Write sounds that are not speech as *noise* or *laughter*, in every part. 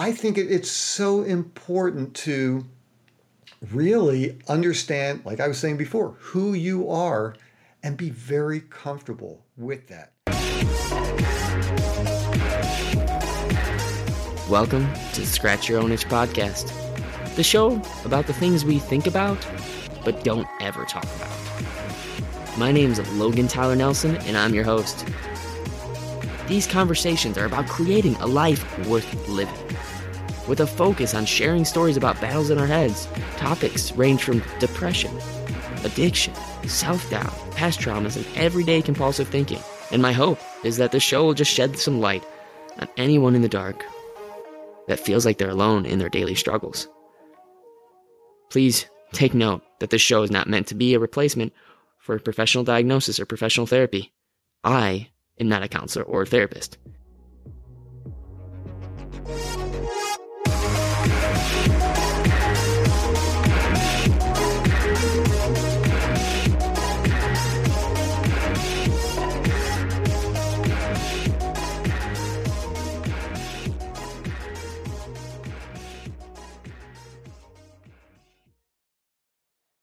I think it's so important to really understand, like I was saying before, who you are and be very comfortable with that. Welcome to the Scratch Your Own Itch podcast, the show about the things we think about but don't ever talk about. My name is Logan Tyler Nelson, and I'm your host. These conversations are about creating a life worth living, with a focus on sharing stories about battles in our heads. Topics range from depression, addiction, self doubt, past traumas, and everyday compulsive thinking. And my hope is that the show will just shed some light on anyone in the dark that feels like they're alone in their daily struggles. Please take note that this show is not meant to be a replacement for professional diagnosis or professional therapy. I am not a counselor or a therapist.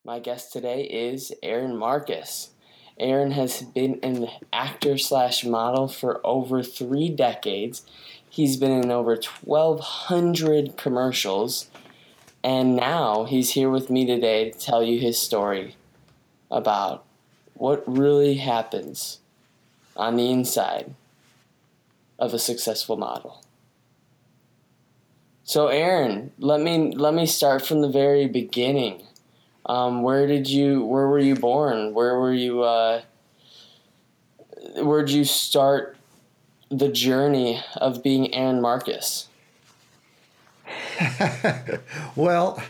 My guest today is Aaron Marcus. Aaron has been an actor slash model for over three decades. He's been in over 1,200 commercials. And now he's here with me today to tell you his story about what really happens on the inside of a successful model. So Aaron, let me let me start from the very beginning. Um, where did you? Where were you born? Where were you? Uh, where'd you start the journey of being Aaron Marcus? *laughs* well,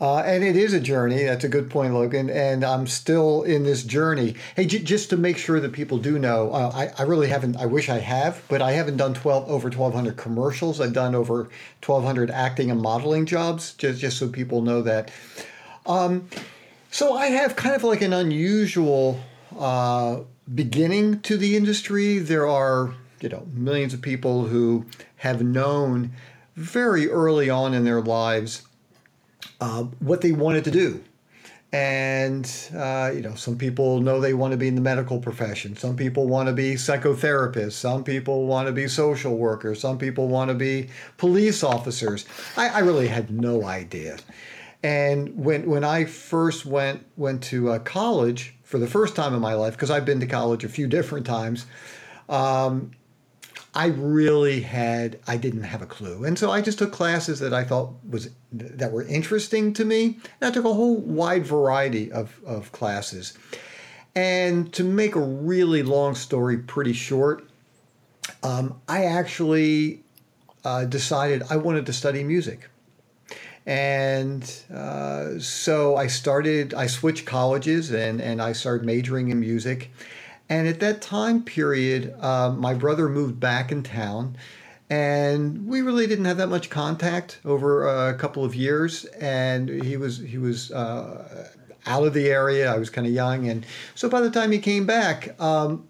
uh, and it is a journey. That's a good point, Logan. And I'm still in this journey. Hey, j- just to make sure that people do know, uh, I, I really haven't, I wish I have, but I haven't done 12 over 1,200 commercials. I've done over 1,200 acting and modeling jobs, just, just so people know that. Um, so I have kind of like an unusual uh, beginning to the industry. There are, you know, millions of people who have known very early on in their lives uh, what they wanted to do. And, uh, you know, some people know they want to be in the medical profession. Some people want to be psychotherapists. Some people want to be social workers. Some people want to be police officers. I, I really had no idea. And when when I first went went to uh, college for the first time in my life, because I've been to college a few different times, um, I really had I didn't have a clue, and so I just took classes that I thought was that were interesting to me. And I took a whole wide variety of of classes. And to make a really long story pretty short, um, I actually uh, decided I wanted to study music. And uh, so I started, I switched colleges and, and I started majoring in music. And at that time period, uh, my brother moved back in town and we really didn't have that much contact over a couple of years. And he was, he was, uh, out of the area. I was kind of young. And so by the time he came back, um,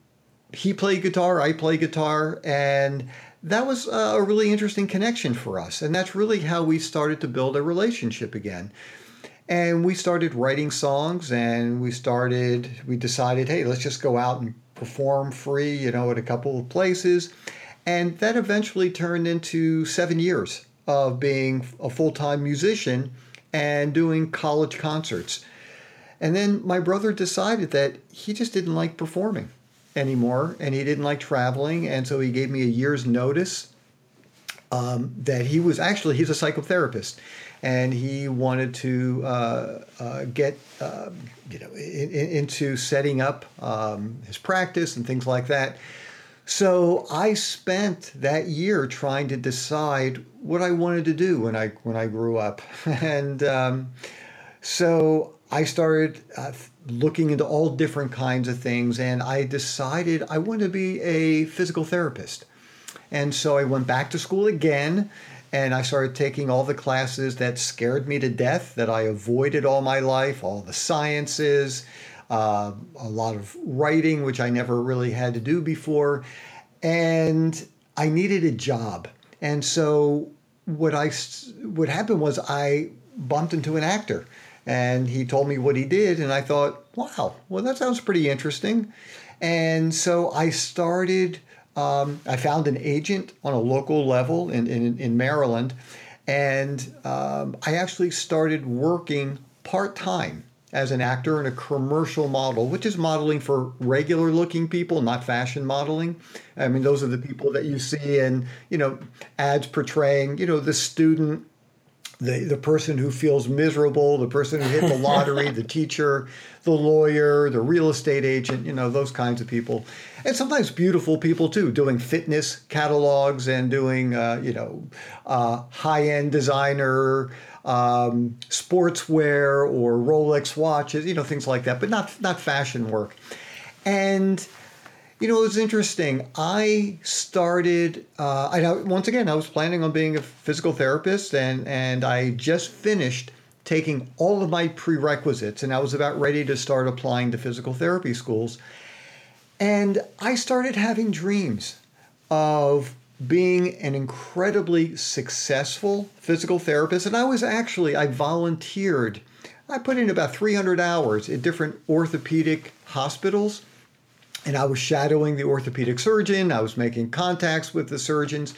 he played guitar, I played guitar, and that was a really interesting connection for us. And that's really how we started to build a relationship again. And we started writing songs and we started, we decided, hey, let's just go out and perform free, you know, at a couple of places. And that eventually turned into seven years of being a full time musician and doing college concerts. And then my brother decided that he just didn't like performing anymore, and he didn't like traveling, and so he gave me a year's notice um, that he was actually he's a psychotherapist, and he wanted to uh, uh, get uh, you know in, in, into setting up um, his practice and things like that. So I spent that year trying to decide what I wanted to do when I when I grew up, *laughs* and um, so I started uh, looking into all different kinds of things, and I decided I want to be a physical therapist. And so I went back to school again, and I started taking all the classes that scared me to death, that I avoided all my life, all the sciences, uh, a lot of writing, which I never really had to do before. And I needed a job. And so what I what happened was I bumped into an actor, and he told me what he did, and I thought, wow, well that sounds pretty interesting, and so I started. Um, I found an agent on a local level in in, in Maryland, and um, I actually started working part time as an actor in a commercial model, which is modeling for regular looking people, not fashion modeling. I mean, those are the people that you see in, you know, ads portraying, you know, the student, the, the person who feels miserable, the person who hit the lottery, the *laughs* teacher, the lawyer, the real estate agent, you know, those kinds of people. And sometimes beautiful people too, doing fitness catalogs and doing, uh, you know, uh, high end designer um, sportswear or Rolex watches, you know, things like that, but not not fashion work. And you know, it was interesting. I started. Uh, I once again, I was planning on being a physical therapist, and and I just finished taking all of my prerequisites, and I was about ready to start applying to physical therapy schools. And I started having dreams of being an incredibly successful physical therapist. And I was actually, I volunteered. I put in about 300 hours at different orthopedic hospitals. And I was shadowing the orthopedic surgeon. I was making contacts with the surgeons.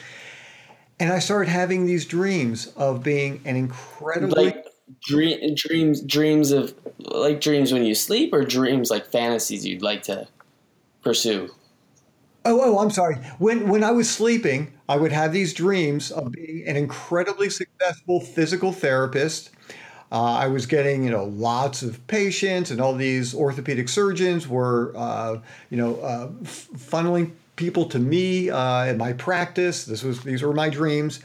And I started having these dreams of being an incredibly. Like dream, dreams, dreams of, like dreams when you sleep, or dreams like fantasies you'd like to pursue? Oh, oh, I'm sorry. When when I was sleeping, I would have these dreams of being an incredibly successful physical therapist. Uh, I was getting, you know, lots of patients, and all these orthopedic surgeons were, uh, you know, uh, funneling people to me uh, in my practice. This was these were my dreams,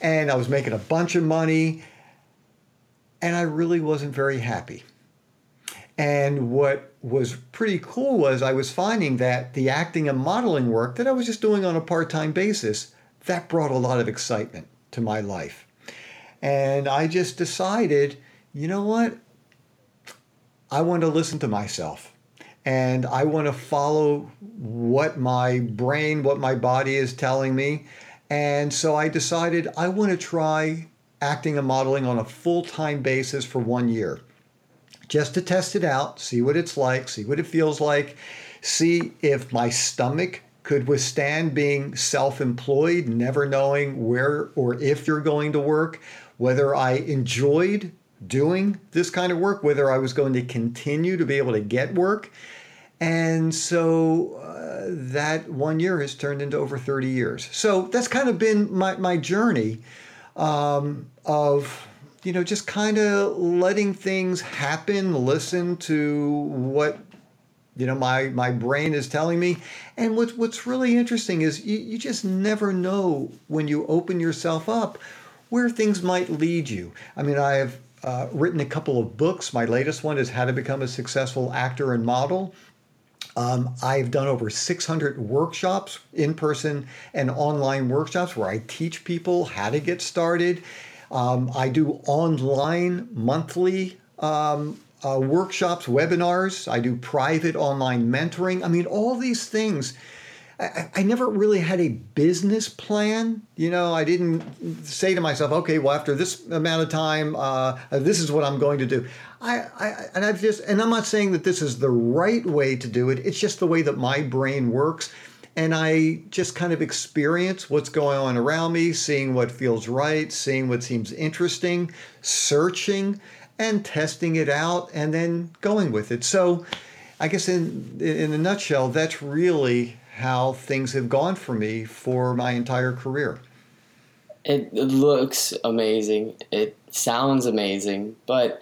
and I was making a bunch of money, and I really wasn't very happy. And what was pretty cool was I was finding that the acting and modeling work that I was just doing on a part time basis, that brought a lot of excitement to my life. And I just decided, you know what? I want to listen to myself and I want to follow what my brain, what my body is telling me. And so I decided I want to try acting and modeling on a full time basis for one year just to test it out, see what it's like, see what it feels like, see if my stomach could withstand being self employed, never knowing where or if you're going to work, whether I enjoyed doing this kind of work, whether I was going to continue to be able to get work. And so uh, that one year has turned into over 30 years. So that's kind of been my, my journey um, of you know, just kind of letting things happen, listen to what you know my my brain is telling me and what's what's really interesting is you, you just never know when you open yourself up where things might lead you i mean i have uh, written a couple of books my latest one is how to become a successful actor and model um, I've done over 600 workshops, in person and online workshops, where I teach people how to get started um, I do online monthly um, uh, workshops, webinars. I do private online mentoring. I mean, all these things. I, I, never really had a business plan. You know, I didn't say to myself, okay, well, after this amount of time, uh, this is what I'm going to do. I, I, and I've just, and I'm not saying that this is the right way to do it. It's just the way that my brain works and I just kind of experience what's going on around me, seeing what feels right, seeing what seems interesting, searching and testing it out and then going with it. So I guess in in a nutshell, that's really how things have gone for me for my entire career. It looks amazing. It sounds amazing, but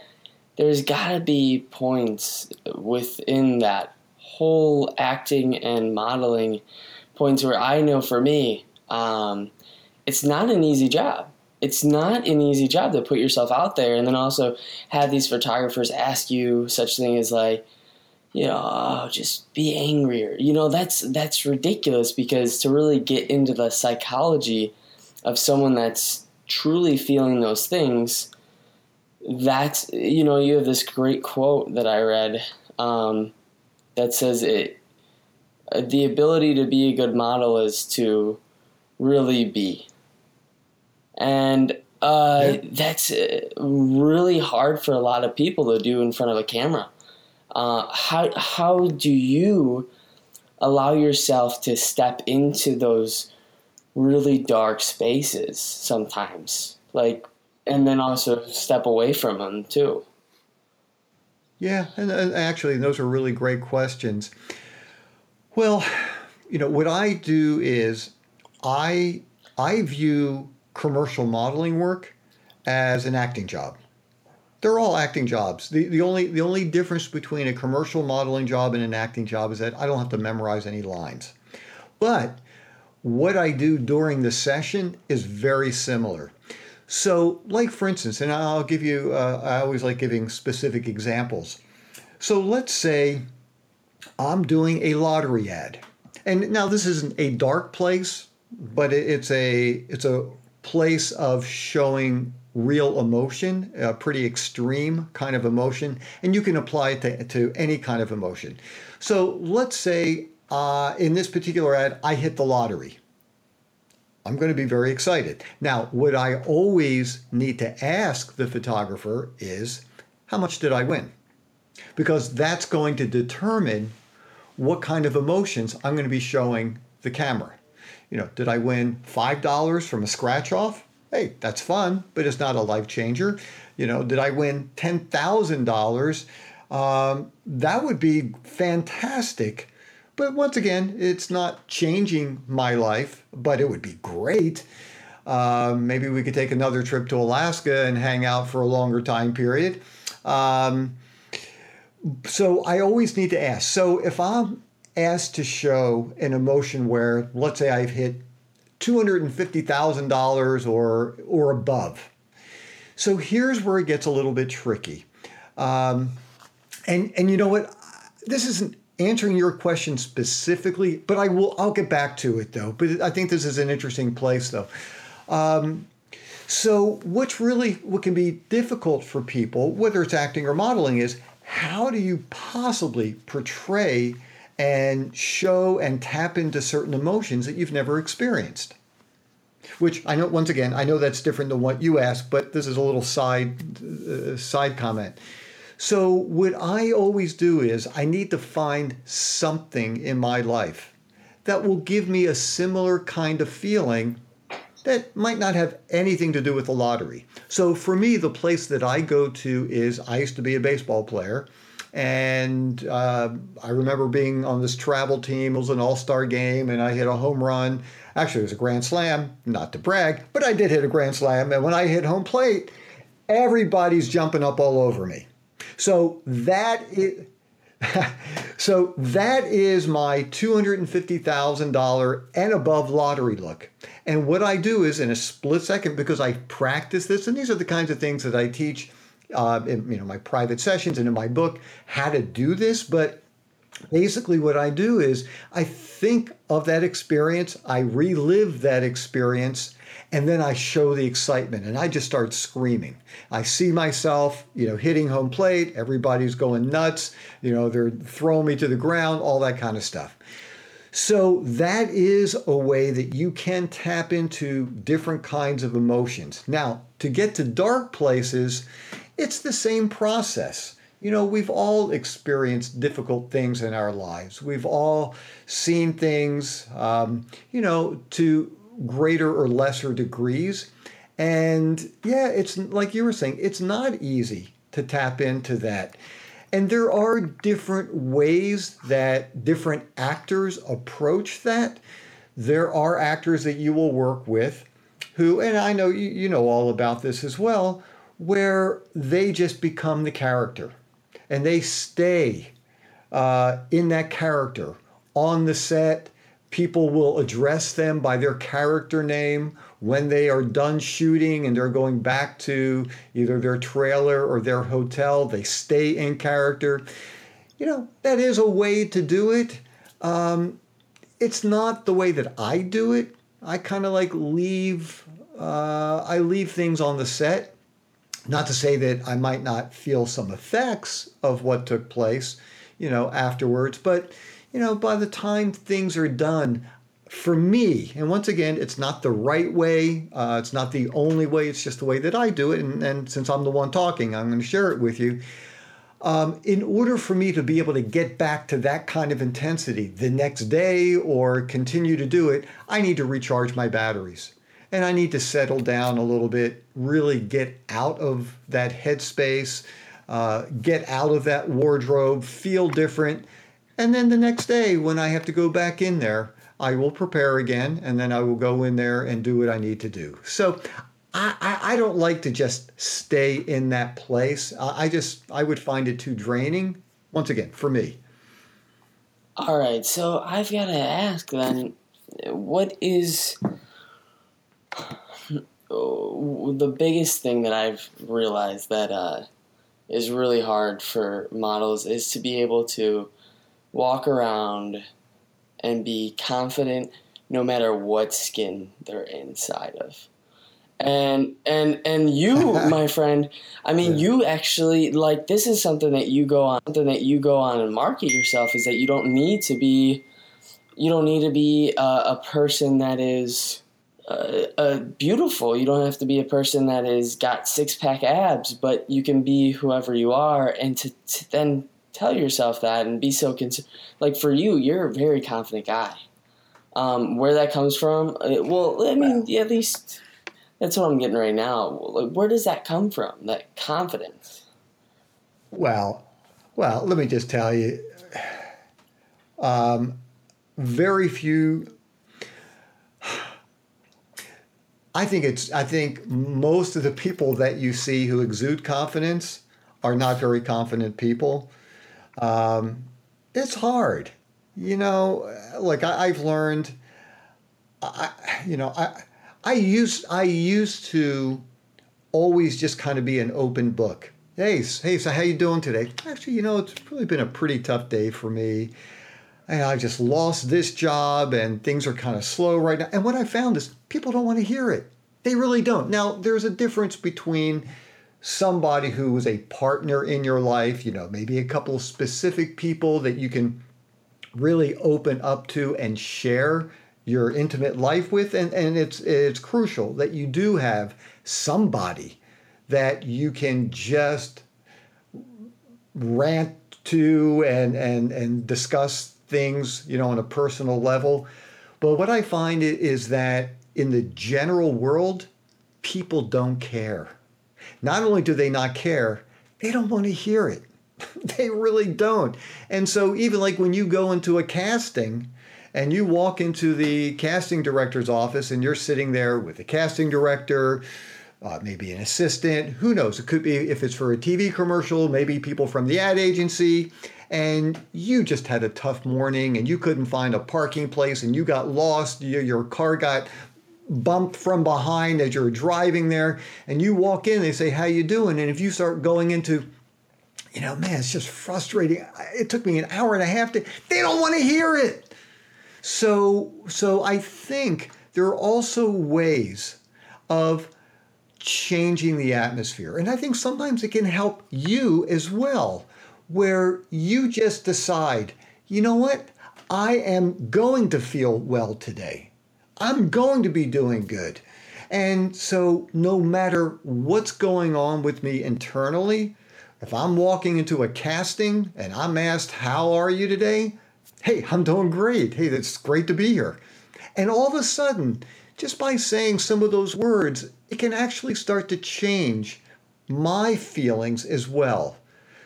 there's got to be points within that whole acting and modeling points where I know for me, um, it's not an easy job. It's not an easy job to put yourself out there and then also have these photographers ask you such thing as like, you know, oh, just be angrier. You know, that's that's ridiculous because to really get into the psychology of someone that's truly feeling those things, that's you know, you have this great quote that I read um, that says it the ability to be a good model is to really be and uh, yeah. that's uh, really hard for a lot of people to do in front of a camera. Uh, how how do you allow yourself to step into those really dark spaces sometimes, like, and then also step away from them too? Yeah, and, and actually, those are really great questions. Well, you know, what I do is I I view commercial modeling work as an acting job. They're all acting jobs. The, the only the only difference between a commercial modeling job and an acting job is that I don't have to memorize any lines. But what I do during the session is very similar. So, like for instance, and I'll give you, uh, I always like giving specific examples. So, let's say I'm doing a lottery ad, and now this isn't a dark place, but it's a it's a place of showing real emotion, a pretty extreme kind of emotion, and you can apply it to, to any kind of emotion. So let's say uh, in this particular ad, I hit the lottery. I'm going to be very excited. Now, what I always need to ask the photographer is, how much did I win? Because that's going to determine what kind of emotions I'm going to be showing the camera. You know, did I win $5 from a scratch off? Hey, that's fun, but it's not a life changer. You know, did I win $10,000? Um, that would be fantastic. But once again, it's not changing my life, but it would be great. Um, maybe we could take another trip to Alaska and hang out for a longer time period. Um, so I always need to ask. So if I'm asked to show an emotion where, let's say I've hit $250,000 or, or above. So here's where it gets a little bit tricky. Um, and, and you know what? This isn't answering your question specifically, but I will, I'll get back to it though. But I think this is an interesting place though. Um, so what's really, what can be difficult for people, whether it's acting or modeling is how do you possibly portray and show and tap into certain emotions that you've never experienced. Which I know, once again, I know that's different than what you asked, but this is a little side uh, side comment. So what I always do is I need to find something in my life that will give me a similar kind of feeling that might not have anything to do with the lottery. So for me, the place that I go to is I used to be a baseball player. And uh, I remember being on this travel team. It was an all star game, and I hit a home run. Actually, it was a grand slam, not to brag, but I did hit a grand slam. And when I hit home plate, everybody's jumping up all over me. So that is. *laughs* so that is my $250,000 and above lottery look. And what I do is in a split second, because I practice this, and these are the kinds of things that I teach uh, in you know my private sessions and in my book how to do this. But basically, what I do is I think of that experience, I relive that experience, and then I show the excitement and I just start screaming. I see myself, you know, hitting home plate, everybody's going nuts, you know, they're throwing me to the ground, all that kind of stuff. So that is a way that you can tap into different kinds of emotions. Now, to get to dark places, it's the same process. You know, we've all experienced difficult things in our lives. We've all seen things, um, you know, to greater or lesser degrees. And yeah, it's like you were saying, it's not easy to tap into that. And there are different ways that different actors approach that. There are actors that you will work with who, and I know you, you know all about this as well, where they just become the character and they stay uh, in that character on the set. People will address them by their character name when they are done shooting and they're going back to either their trailer or their hotel. They stay in character. You know, that is a way to do it. Um, it's not the way that I do it. I kind of like leave. Uh, I leave things on the set not to say that I might not feel some effects of what took place, you know, afterwards, but you know, by the time things are done, for me, and once again, it's not the right way, uh, it's not the only way, it's just the way that I do it. And, and since I'm the one talking, I'm going to share it with you. Um, in order for me to be able to get back to that kind of intensity the next day or continue to do it, I need to recharge my batteries. And I need to settle down a little bit, really get out of that headspace, uh, get out of that wardrobe, feel different. And then the next day, when I have to go back in there, I will prepare again, and then I will go in there and do what I need to do. So I, I, don't like to just stay in that place. I, I just I would find it too draining. Once again, for me. All right, so I've got to ask then, what is the biggest thing that I've realized that uh, is really hard for models is to be able to walk around and be confident no matter what skin they're inside of. And and and you, *laughs* my friend, I mean, yeah. you actually like this is something that you go on, something that you go on and market yourself is that you don't need to be, you don't need to be a, a person that is uh, uh, beautiful. You don't have to be a person that is got six pack abs, but you can be whoever you are, and to, to then tell yourself that and be so concerned. Like for you, you're a very confident guy. Um, where that comes from, uh, well, I mean, at least that's what I'm getting right now. Like, where does that come from? That confidence. Well, well, let me just tell you. Um, very few. I think it's. I think most of the people that you see who exude confidence are not very confident people. Um, it's hard. You know, like I, have learned, I, you know, I, I used, I used to always just kind of be an open book. Hey, hey, so how you doing today? Actually, you know, it's really been a pretty tough day for me. I just lost this job and things are kind of slow right now. And what I found is people don't want to hear it. They really don't. Now, there's a difference between somebody who is a partner in your life, you know, maybe a couple specific people that you can really open up to and share your intimate life with and, and it's it's crucial that you do have somebody that you can just rant to and and and discuss things you know on a personal level but what i find is that in the general world people don't care not only do they not care, they don't want to hear it. *laughs* they really don't. And so, even like when you go into a casting and you walk into the casting director's office and you're sitting there with the casting director, uh, maybe an assistant, who knows? It could be if it's for a TV commercial, maybe people from the ad agency, and you just had a tough morning and you couldn't find a parking place and you got lost, your, your car got bumped from behind as you're driving there and you walk in they say how you doing? And if you start going into you know man it's just frustrating. It took me an hour and a half to they don't want to hear it. So so i think there are also ways of changing the atmosphere. And i think sometimes it can help you as well where you just decide you know what i am going to feel well today I'm going to be doing good. And so, no matter what's going on with me internally, if I'm walking into a casting and I'm asked, How are you today? Hey, I'm doing great. Hey, that's great to be here. And all of a sudden, just by saying some of those words, it can actually start to change my feelings as well.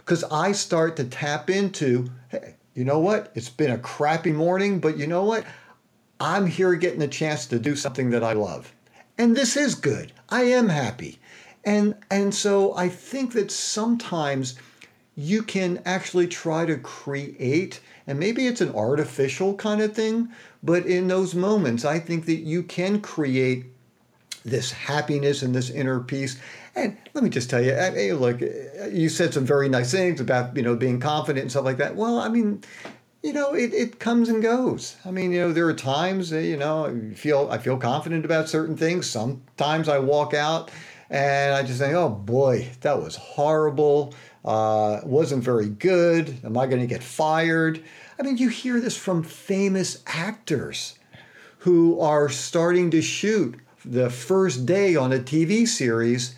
Because I start to tap into, hey, you know what? It's been a crappy morning, but you know what? I'm here getting a chance to do something that I love. And this is good. I am happy. And and so I think that sometimes you can actually try to create and maybe it's an artificial kind of thing, but in those moments I think that you can create this happiness and this inner peace. And let me just tell you, look, you said some very nice things about you know being confident and stuff like that. Well, I mean, you know, it, it comes and goes. I mean, you know, there are times, you know, I feel I feel confident about certain things. Sometimes I walk out and I just think, oh boy, that was horrible. Uh, wasn't very good. Am I going to get fired? I mean, you hear this from famous actors who are starting to shoot the first day on a TV series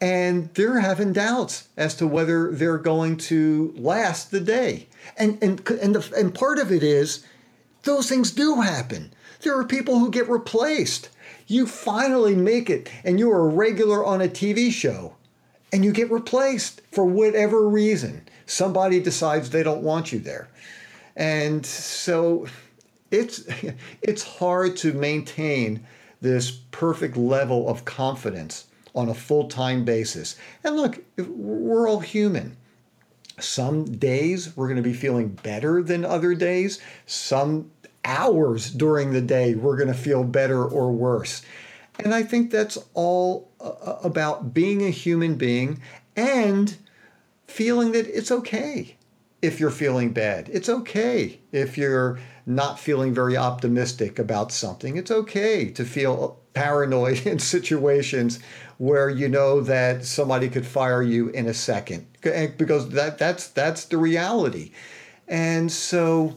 and they're having doubts as to whether they're going to last the day. And and and the, and part of it is those things do happen. There are people who get replaced. You finally make it and you're a regular on a TV show and you get replaced for whatever reason. Somebody decides they don't want you there. And so it's *laughs* it's hard to maintain this perfect level of confidence on a full-time basis. And look, we're all human. Some days we're going to be feeling better than other days. Some hours during the day we're going to feel better or worse. And I think that's all uh, about being a human being and feeling that it's okay if you're feeling bad. It's okay if you're not feeling very optimistic about something. It's okay to feel paranoid *laughs* in situations where you know that somebody could fire you in a second because that that's that's the reality. And so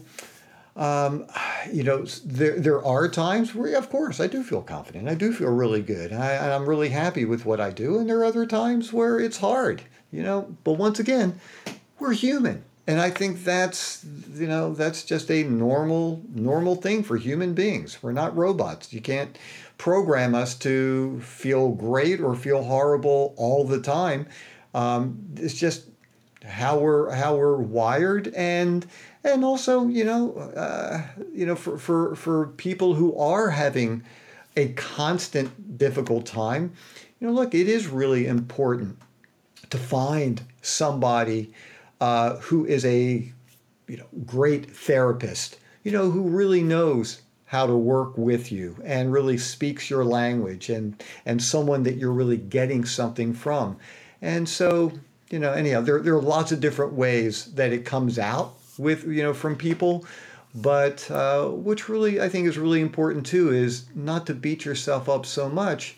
um, you know, there, there are times where, of course, I do feel confident. I do feel really good. I, I'm really happy with what I do. And there are other times where it's hard, you know. But once again, we're human and I think that's you know that's just a normal normal thing for human beings. We're not robots. You can't program us to feel great or feel horrible all the time. Um, it's just how we're how we're wired and and also you know uh, you know for, for for people who are having a constant difficult time you know look it is really important to find somebody uh, who is a you know great therapist, you know who really knows how to work with you and really speaks your language and and someone that you're really getting something from. And so, you know, anyhow, there, there are lots of different ways that it comes out with, you know, from people. But uh, which really I think is really important too is not to beat yourself up so much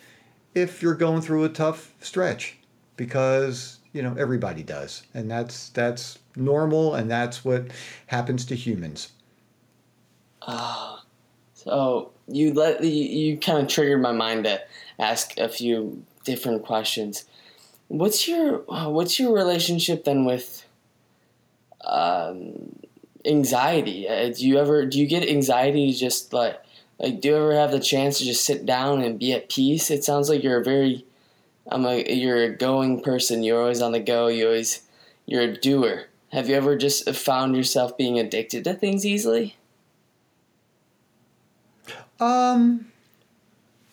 if you're going through a tough stretch because you know everybody does and that's that's normal and that's what happens to humans uh, so you let you, you kind of triggered my mind to ask a few different questions what's your what's your relationship then with um, anxiety uh, do you ever do you get anxiety just like like do you ever have the chance to just sit down and be at peace it sounds like you're a very I'm a you're a going person. You're always on the go. You always you're a doer. Have you ever just found yourself being addicted to things easily? Um,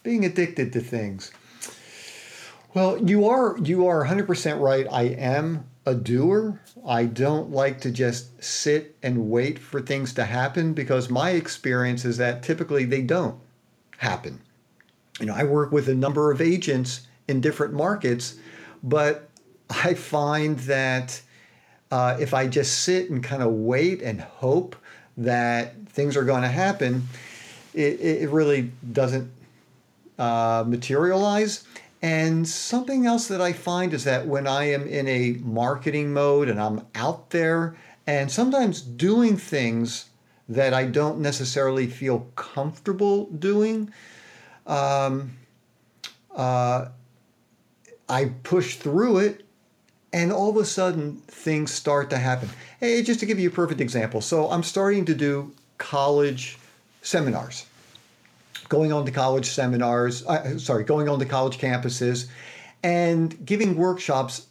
being addicted to things. Well, you are you are 100% right. I am a doer. I don't like to just sit and wait for things to happen because my experience is that typically they don't happen. You know, I work with a number of agents in different markets. But I find that uh, if I just sit and kind of wait and hope that things are going to happen, it, it really doesn't uh, materialize. And something else that I find is that when I am in a marketing mode and I'm out there and sometimes doing things that I don't necessarily feel comfortable doing, um, uh, I push through it, and all of a sudden things start to happen. Hey, just to give you a perfect example. So I'm starting to do college seminars, going on to college seminars, uh, sorry, going on to college campuses and giving workshops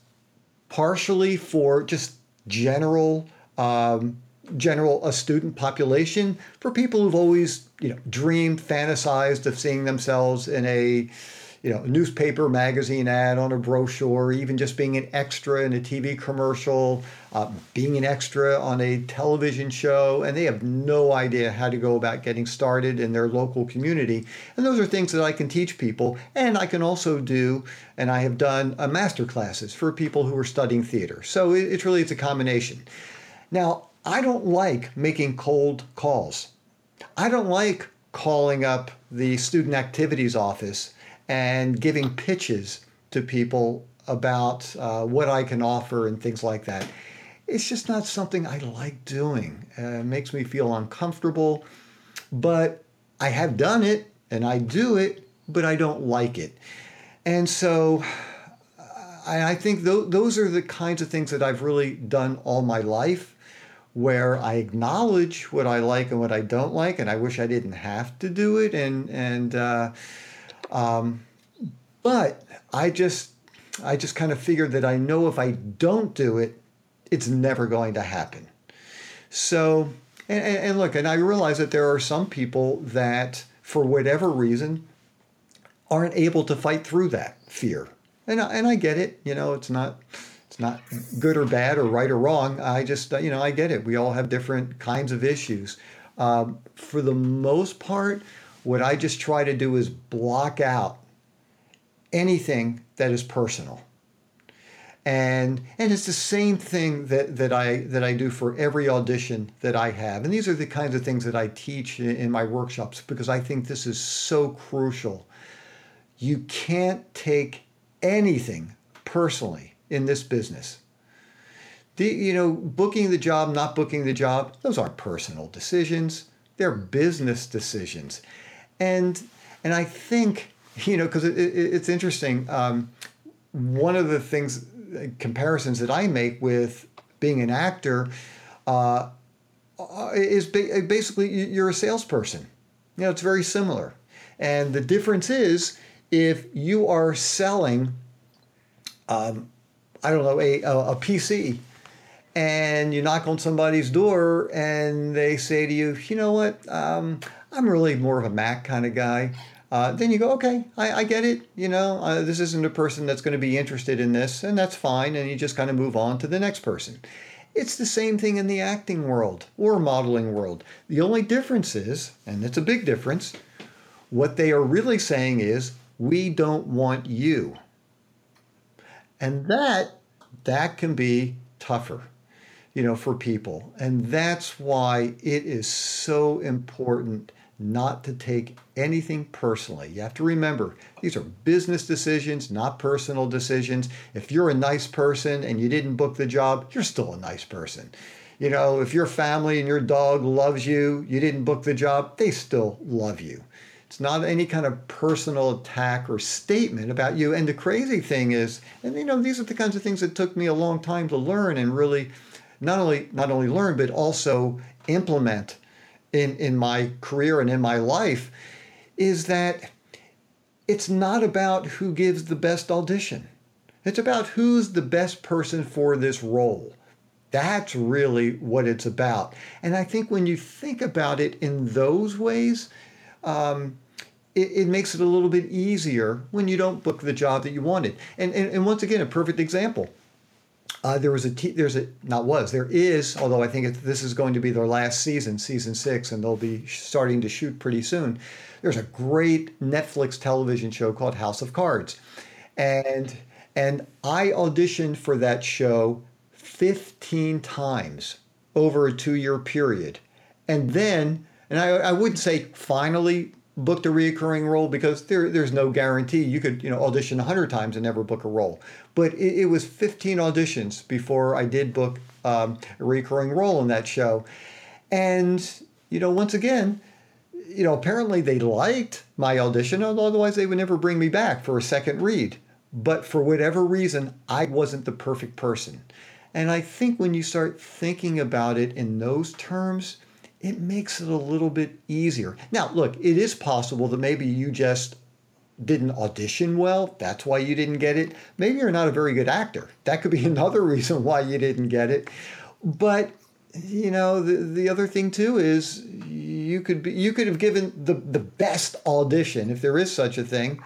partially for just general um, general a student population for people who've always you know dreamed fantasized of seeing themselves in a you know, newspaper, magazine ad on a brochure, even just being an extra in a TV commercial, uh, being an extra on a television show, and they have no idea how to go about getting started in their local community. And those are things that I can teach people, and I can also do, and I have done uh, master classes for people who are studying theater. So it, it's really it's a combination. Now, I don't like making cold calls. I don't like calling up the student activities office and giving pitches to people about uh, what I can offer and things like that. It's just not something I like doing. Uh, it makes me feel uncomfortable, but I have done it and I do it, but I don't like it. And so I, I think th- those are the kinds of things that I've really done all my life where I acknowledge what I like and what I don't like, and I wish I didn't have to do it. And and uh, um, but I just I just kind of figured that I know if I don't do it, it's never going to happen. So and, and look, and I realize that there are some people that, for whatever reason, aren't able to fight through that fear, and I, and I get it. You know, it's not it's not good or bad or right or wrong. I just, you know, I get it. We all have different kinds of issues. Um, for the most part, what I just try to do is block out anything that is personal. And and it's the same thing that, that I that I do for every audition that I have. And these are the kinds of things that I teach in, in my workshops because I think this is so crucial. You can't take anything personally in this business. The, you know, booking the job, not booking the job, those aren't personal decisions. They're business decisions. And, and I think, you know, because it, it, it's interesting. Um, one of the things, comparisons that I make with being an actor uh, is basically you're a salesperson. You know, it's very similar. And the difference is if you are selling um, I don't know, a, a, PC, and you knock on somebody's door and they say to you, you know what, um, I'm really more of a Mac kind of guy. Uh, then you go, okay, I, I get it. You know, uh, this isn't a person that's going to be interested in this, and that's fine. And you just kind of move on to the next person. It's the same thing in the acting world or modeling world. The only difference is, and it's a big difference, what they are really saying is, we don't want you. And that that can be tougher, you know, for people. And that's why it is so important not to take anything personally. You have to remember, these are business decisions, not personal decisions. If you're a nice person and you didn't book the job, you're still a nice person. You know, if your family and your dog loves you, you didn't book the job, they still love you. It's not any kind of personal attack or statement about you. And the crazy thing is, and you know, these are the kinds of things that took me a long time to learn and really not only not only learn, but also implement in, in my career and in my life, is that it's not about who gives the best audition. It's about who's the best person for this role. That's really what it's about. And I think when you think about it in those ways, um, it, it, makes it a little bit easier when you don't book the job that you wanted. And, and, and once again, a perfect example. Uh, there was a t- there's a not was there is although I think this is going to be their last season season six and they'll be starting to shoot pretty soon. There's a great Netflix television show called House of Cards, and and I auditioned for that show 15 times over a two year period, and then and I, I wouldn't say finally booked a reoccurring role because there, there's no guarantee. You could, you know, audition 100 times and never book a role. But it, it was 15 auditions before I did book um, a recurring role in that show. And, you know, once again, you know, apparently they liked my audition, otherwise they would never bring me back for a second read. But for whatever reason, I wasn't the perfect person. And I think when you start thinking about it in those terms, it makes it a little bit easier. Now, look, it is possible that maybe you just didn't audition well. That's why you didn't get it. Maybe you're not a very good actor. That could be *laughs* another reason why you didn't get it. But you know, the, the other thing too is you could be you could have given the, the best audition if there is such a thing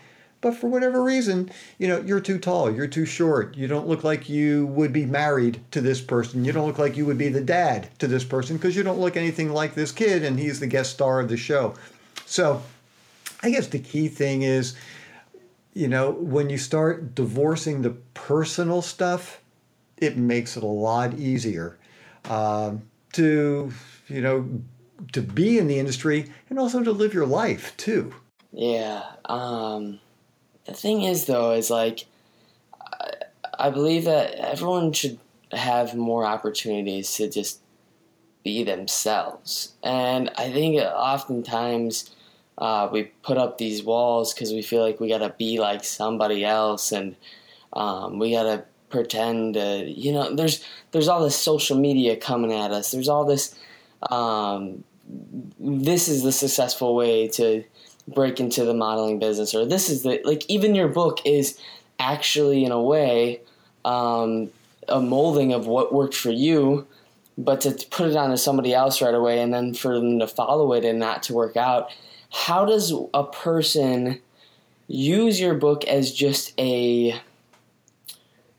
but for whatever reason, you know, you're too tall, you're too short, you don't look like you would be married to this person, you don't look like you would be the dad to this person because you don't look anything like this kid and he's the guest star of the show. So I guess the key thing is, you know, when you start divorcing the personal stuff, it makes it a lot easier um, to, you know, to be in the industry and also to live your life too. Yeah. Um, the thing is, though, is like, I, I believe that everyone should have more opportunities to just be themselves. And I think oftentimes uh, we put up these walls because we feel like we got to be like somebody else and um, we got to pretend to, you know there's there's all this social media coming at us. There's all this um, this is the successful way to break into the modeling business or this is the like even your book is actually in a way um, a molding of what worked for you but to put it onto somebody else right away and then for them to follow it and not to work out how does a person use your book as just a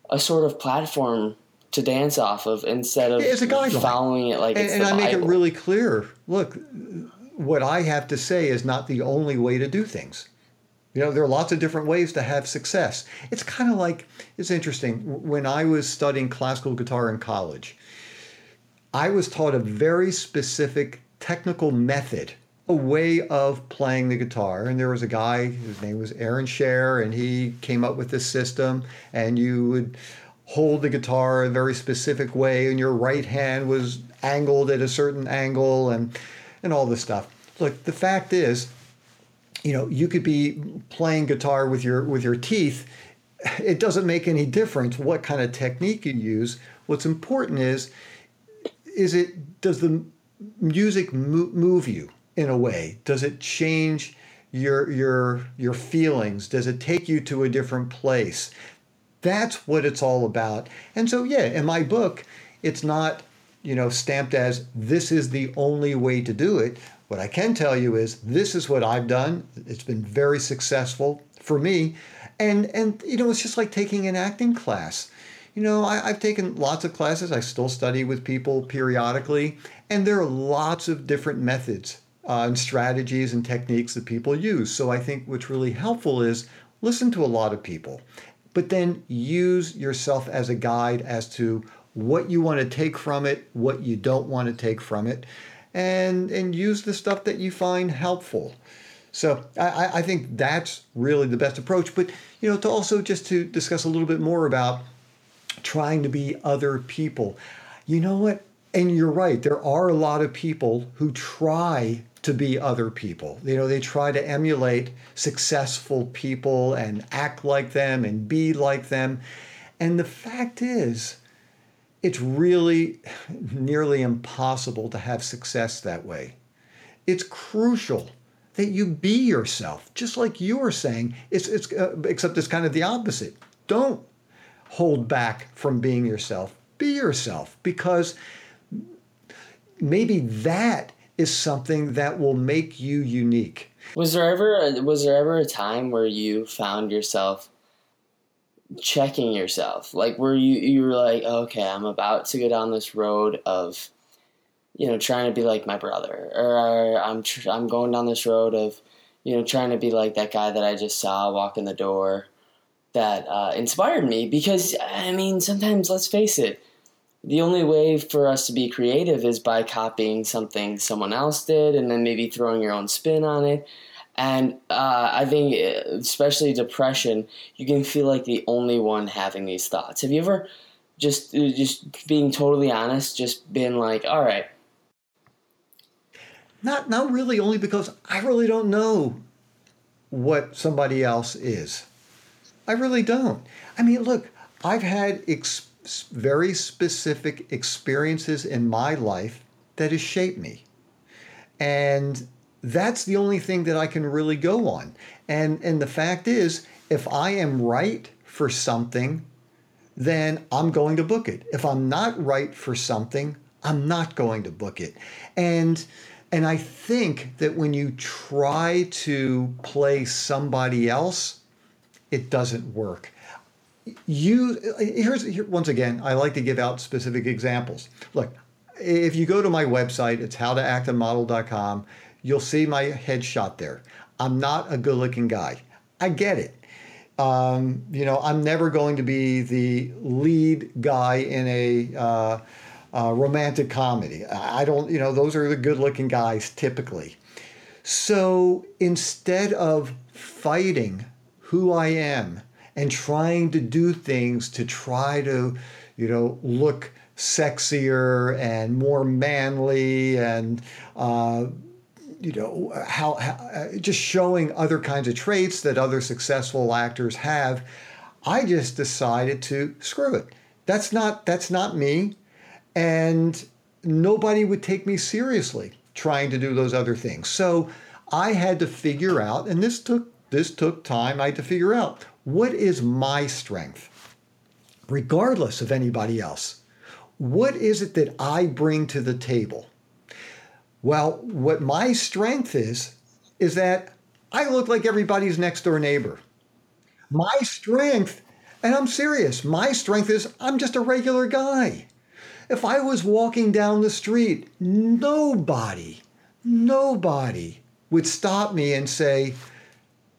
a sort of platform to dance off of instead of it's a guideline. following it like and, it's and I make it really clear. Look, what I have to say is not the only way to do things. You know, there are lots of different ways to have success. It's kind of like it's interesting. When I was studying classical guitar in college, I was taught a very specific technical method, a way of playing the guitar. And there was a guy, his name was Aaron Shearer, and he came up with this system. And you would hold the guitar a very specific way, and your right hand was angled at a certain angle, and and all this stuff. Look, the fact is, you know, you could be playing guitar with your with your teeth. It doesn't make any difference what kind of technique you use. What's important is is it does the music move you in a way? Does it change your your your feelings? Does it take you to a different place? That's what it's all about. And so yeah, in my book, it's not, you know, stamped as this is the only way to do it. What I can tell you is this is what I've done. It's been very successful for me. And and you know, it's just like taking an acting class. You know, I, I've taken lots of classes. I still study with people periodically, and there are lots of different methods uh, and strategies and techniques that people use. So I think what's really helpful is listen to a lot of people, but then use yourself as a guide as to what you want to take from it, what you don't want to take from it, and and use the stuff that you find helpful. So I, I think that's really the best approach. But you know, to also just to discuss a little bit more about trying to be other people. You know what? And you're right. There are a lot of people who try to be other people. You know, they try to emulate successful people and act like them and be like them. And the fact is, it's really nearly impossible to have success that way. It's crucial that you be yourself, just like you were saying. It's, it's uh, except it's kind of the opposite. Don't hold back from being yourself. Be yourself because maybe that is something that will make you unique. Was there ever a, was there ever a time where you found yourself checking yourself? Like where you you were like, okay, I'm about to go down this road of you know trying to be like my brother, or I'm tr- I'm going down this road of you know trying to be like that guy that I just saw walk in the door that uh, inspired me. Because I mean, sometimes let's face it, the only way for us to be creative is by copying something someone else did and then maybe throwing your own spin on it. And uh, I think, especially depression, you can feel like the only one having these thoughts. Have you ever just just being totally honest, just been like, all right, Not not really only because I really don't know what somebody else is. I really don't. I mean, look, I've had ex- very specific experiences in my life that has shaped me. And that's the only thing that I can really go on. And and the fact is, if I am right for something, then I'm going to book it. If I'm not right for something, I'm not going to book it. And and I think that when you try to play somebody else, it doesn't work. You here's here, once again, I like to give out specific examples. Look, if you go to my website, it's howtoactandmodel.com, you'll see my headshot there. I'm not a good-looking guy. I get it. Um, you know, I'm never going to be the lead guy in a uh, uh, romantic comedy. I don't, you know, those are the good looking guys typically. So instead of fighting who I am and trying to do things to try to, you know, look sexier and more manly and, uh, you know how, how uh, just showing other kinds of traits that other successful actors have i just decided to screw it. That's not that's not me. And nobody would take me seriously trying to do those other things. So i had to figure out and this took this took time i had to figure out what is my strength regardless of anybody else what is it that i bring to the table well, what my strength is, is that I look like everybody's next door neighbor. My strength, and I'm serious, my strength is I'm just a regular guy. If I was walking down the street, nobody, nobody would stop me and say,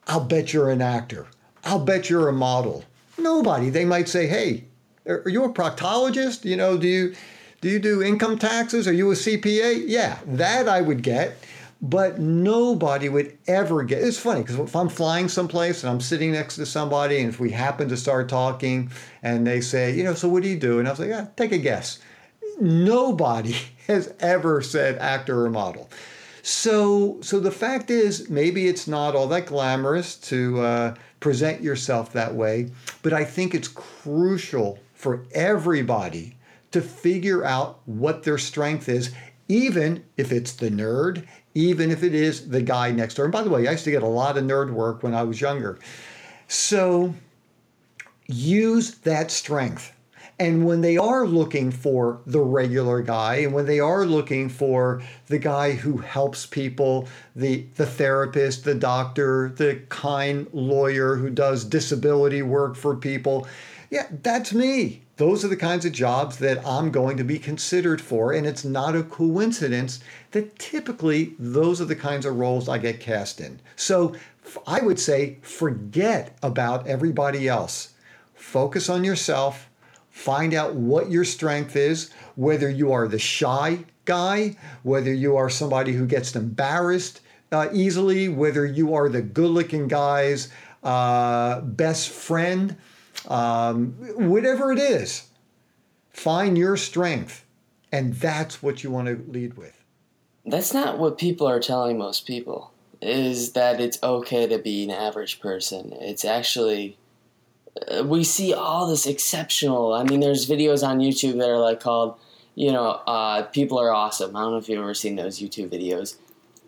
I'll bet you're an actor. I'll bet you're a model. Nobody. They might say, hey, are you a proctologist? You know, do you do you do income taxes? Are you a CPA? Yeah, that I would get. But nobody would ever get. It's funny because if I'm flying someplace and I'm sitting next to somebody, and if we happen to start talking, and they say, you know, so what do you do? And I was like, yeah, take a guess. Nobody *laughs* has ever said actor or model. So, so the fact is, maybe it's not all that glamorous to uh, present yourself that way, but I think it's crucial for everybody to figure out what their strength is, even if it's the nerd, even if it is the guy next door. And by the way, I used to get a lot of nerd work when I was younger. So use that strength. And when they are looking for the regular guy, and when they are looking for the guy who helps people, the, the therapist, the doctor, the kind lawyer who does disability work for people, yeah, that's me. Those are the kinds of jobs that I'm going to be considered for. And it's not a coincidence that typically those are the kinds of roles I get cast in. So I would say forget about everybody else. Focus on yourself. Find out what your strength is, whether you are the shy guy, whether you are somebody who gets embarrassed uh, easily, whether you are the good looking guy's uh, best friend um, whatever it is, find your strength. And that's what you want to lead with. That's not what people are telling most people, is that it's okay to be an average person. It's actually, we see all this exceptional. I mean, there's videos on YouTube that are like called, you know, uh, people are awesome. I don't know if you've ever seen those YouTube videos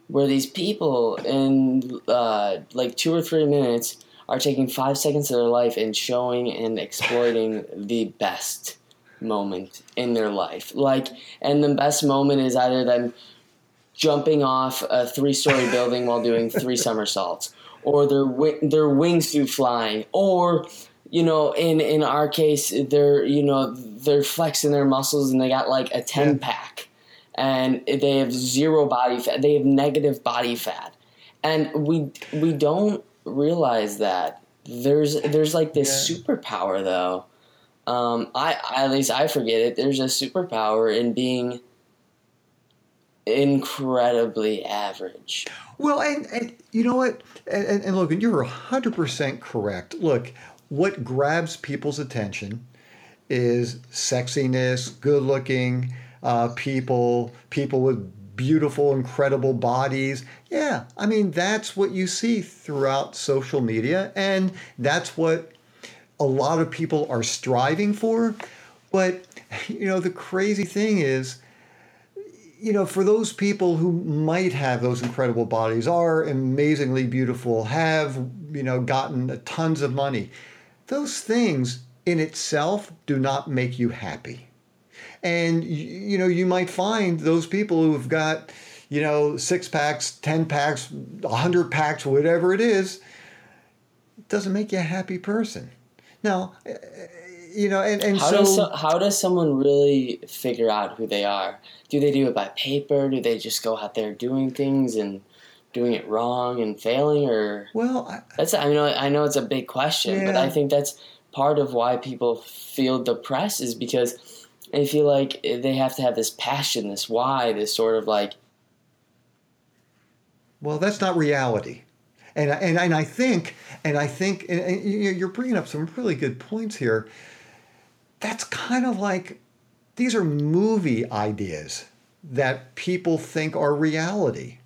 where these people in uh, like two or three minutes are taking five seconds of their life and showing and exploiting *laughs* the best moment in their life. Like, and the best moment is either them jumping off a three-story building while doing three *laughs* somersaults, or their their wingsuit flying, or you know, in in our case, they're you know they're flexing their muscles and they got like a ten pack, and they have zero body fat. They have negative body fat, and we we don't realize that there's there's like this yeah. superpower though. Um, I, I at least I forget it. There's a superpower in being incredibly average. Well, and, and you know what? And, and, and Logan, you're 100% correct. Look, what grabs people's attention is sexiness, good looking uh, people, people with beautiful, incredible bodies. Yeah, I mean, that's what you see throughout social media, and that's what a lot of people are striving for. But, you know, the crazy thing is, you know, for those people who might have those incredible bodies, are amazingly beautiful, have, you know, gotten tons of money, those things in itself do not make you happy. And you know, you might find those people who've got, you know, six packs, 10 packs, a 100 packs, whatever it is, doesn't make you a happy person. Now, eh, you know, and, and how so, does so, how does someone really figure out who they are? Do they do it by paper? Do they just go out there doing things and doing it wrong and failing, or well, I, that's I know I know it's a big question, yeah. but I think that's part of why people feel depressed is because they feel like they have to have this passion, this why, this sort of like. Well, that's not reality. And, and, and I think, and I think, and you're bringing up some really good points here. That's kind of like, these are movie ideas that people think are reality.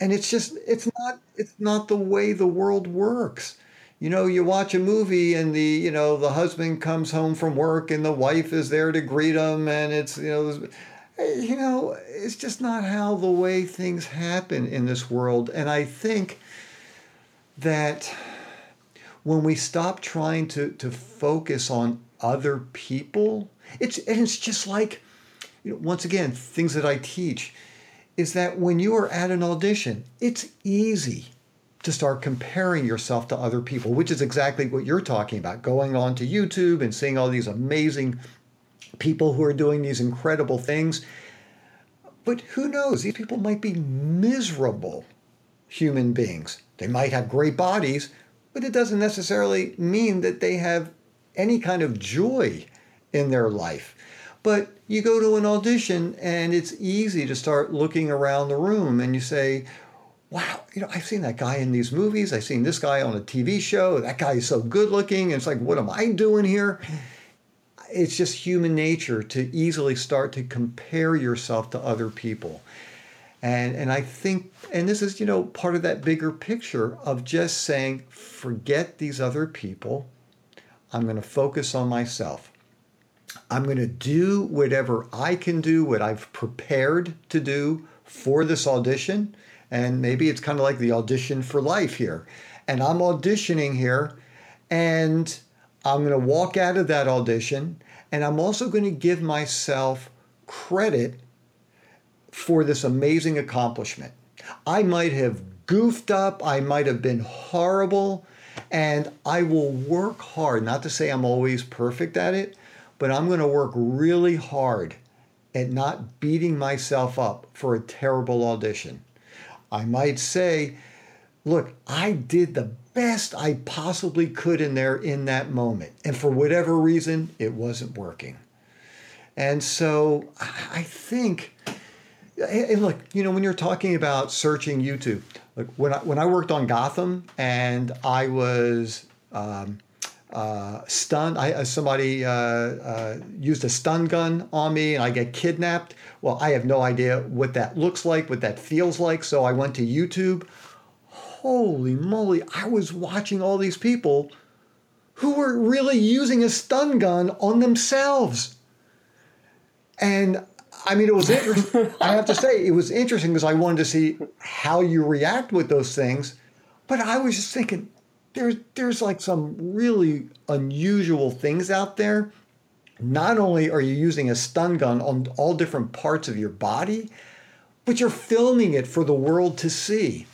And it's just it's not it's not the way the world works. You know you watch a movie and the you know the husband comes home from work and the wife is there to greet him and it's you know eh, you know it's just not how the way things happen in this world. And i think that when we stop trying to to focus on other people it's and it's just like you know, once again things that i teach is that when you are at an audition it's easy to start comparing yourself to other people, which is exactly what you're talking about. Going on to YouTube and seeing all these amazing people who are doing these incredible things. But who knows? These people might be miserable human beings. They might have great bodies, but it doesn't necessarily mean that they have any kind of joy in their life. But you go to an audition and it's easy to start looking around the room and you say, wow, you know, I've seen that guy in these movies. I've seen this guy on a TV show. That guy is so good looking. And it's like, what am I doing here? *laughs* It's just human nature to easily start to compare yourself to other people. And, and I think, and this is, you know, part of that bigger picture of just saying, forget these other people. I'm going to focus on myself. I'm going to do whatever I can do, what I've prepared to do for this audition and maybe it's kind of like the audition for life here. And I'm auditioning here, and I'm going to walk out of that audition, and I'm also going to give myself credit for this amazing accomplishment. I might have goofed up, I might have been horrible, and I will work hard. Not to say I'm always perfect at it, but I'm going to work really hard at not beating myself up for a terrible audition. I might say, look, I did the best I possibly could in there in that moment. And for whatever reason, it wasn't working. And so I think, and look, you know, when you're talking about searching YouTube, like when I, when I worked on Gotham and I was um, uh. I, uh, somebody uh, uh, used a stun gun on me and I get kidnapped. Well, I have no idea what that looks like, what that feels like. So I went to YouTube. Holy moly, I was watching all these people who were really using a stun gun on themselves. And I mean, it was interesting. I have to say, it was interesting because I wanted to see how you react with those things. But I was just thinking, there's there's like some really unusual things out there. Not only are you using a stun gun on all different parts of your body, but you're filming it for the world to see.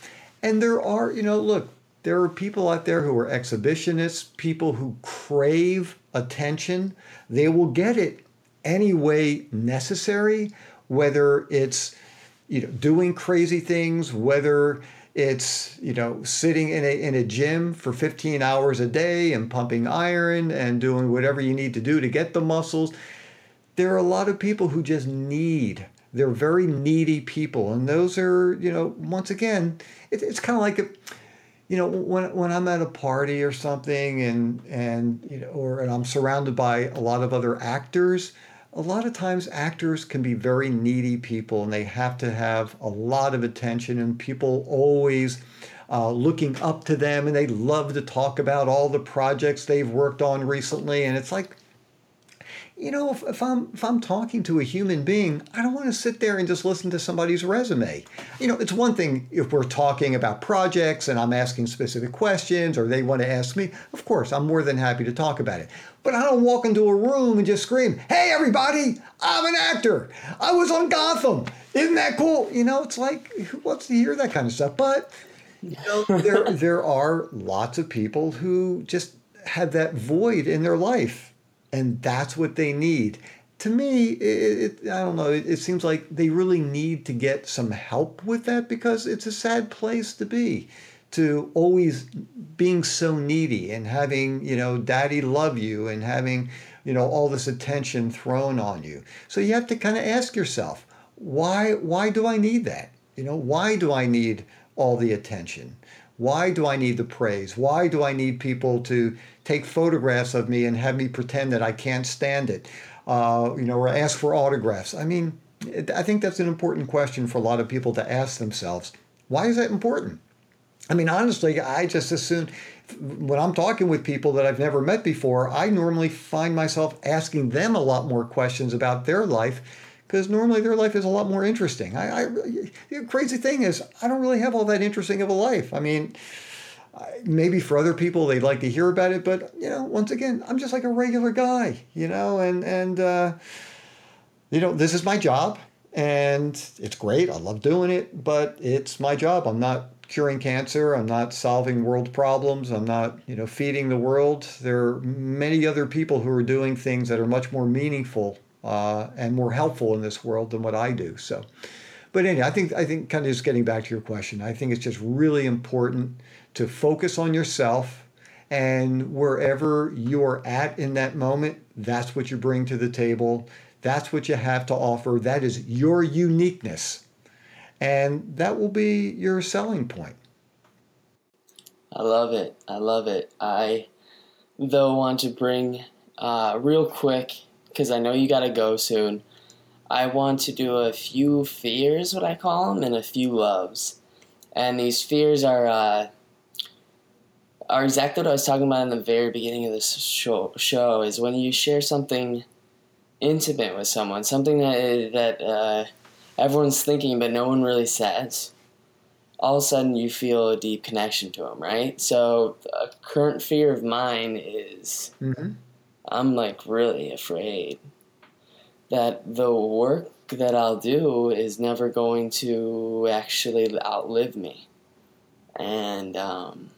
And there are, you know, look, there are people out there who are exhibitionists, people who crave attention. They will get it any way necessary, whether it's you know doing crazy things, whether it's you know sitting in a in a gym for 15 hours a day and pumping iron and doing whatever you need to do to get the muscles. There are a lot of people who just need. They're very needy people, and those are you know once again, it, it's kind of like a you know when when I'm at a party or something and and you know or and I'm surrounded by a lot of other actors a lot of times actors can be very needy people and they have to have a lot of attention and people always uh, looking up to them and they love to talk about all the projects they've worked on recently and it's like you know, if, if, I'm if I'm talking to a human being, I don't want to sit there and just listen to somebody's resume. You know, it's one thing if we're talking about projects and I'm asking specific questions or they want to ask me. Of course, I'm more than happy to talk about it. But I don't walk into a room and just scream, "Hey, everybody! I'm an actor. I was on Gotham. Isn't that cool?" You know, it's like who wants to hear that kind of stuff? But you *laughs* know, there there are lots of people who just have that void in their life and that's what they need. To me, it, it, I don't know. It, it seems like they really need to get some help with that because it's a sad place to be, to always being so needy and having you know daddy love you and having you know all this attention thrown on you. So you have to kind of ask yourself, why why do I need that? You know, why do I need all the attention? Why do I need the praise? Why do I need people to take photographs of me and have me pretend that I can't stand it? Uh, you know, or ask for autographs. I mean, I think that's an important question for a lot of people to ask themselves. Why is that important? I mean, honestly, I just assume when I'm talking with people that I've never met before, I normally find myself asking them a lot more questions about their life because normally their life is a lot more interesting. I, I the crazy thing is, I don't really have all that interesting of a life. I mean, maybe for other people they'd like to hear about it, but you know, once again, I'm just like a regular guy, you know, and and uh, you know, this is my job, and it's great. I love doing it, but it's my job. I'm not curing cancer. I'm not solving world problems. I'm not, you know, feeding the world. There are many other people who are doing things that are much more meaningful uh, and more helpful in this world than what I do. So, but anyway, I think I think kind of just getting back to your question, I think it's just really important to focus on yourself and wherever you're at in that moment, that's what you bring to the table. That's what you have to offer. That is your uniqueness and that will be your selling point. I love it. I love it. I, though, want to bring uh, real quick because I know you got to go soon. I want to do a few fears, what I call them, and a few loves. And these fears are uh, are exactly what I was talking about in the very beginning of this show. Show is when you share something intimate with someone, something that that uh, everyone's thinking, but no one really says. All of a sudden, you feel a deep connection to them, right? So, a current fear of mine is mm-hmm. I'm like really afraid that the work that I'll do is never going to actually outlive me. And um,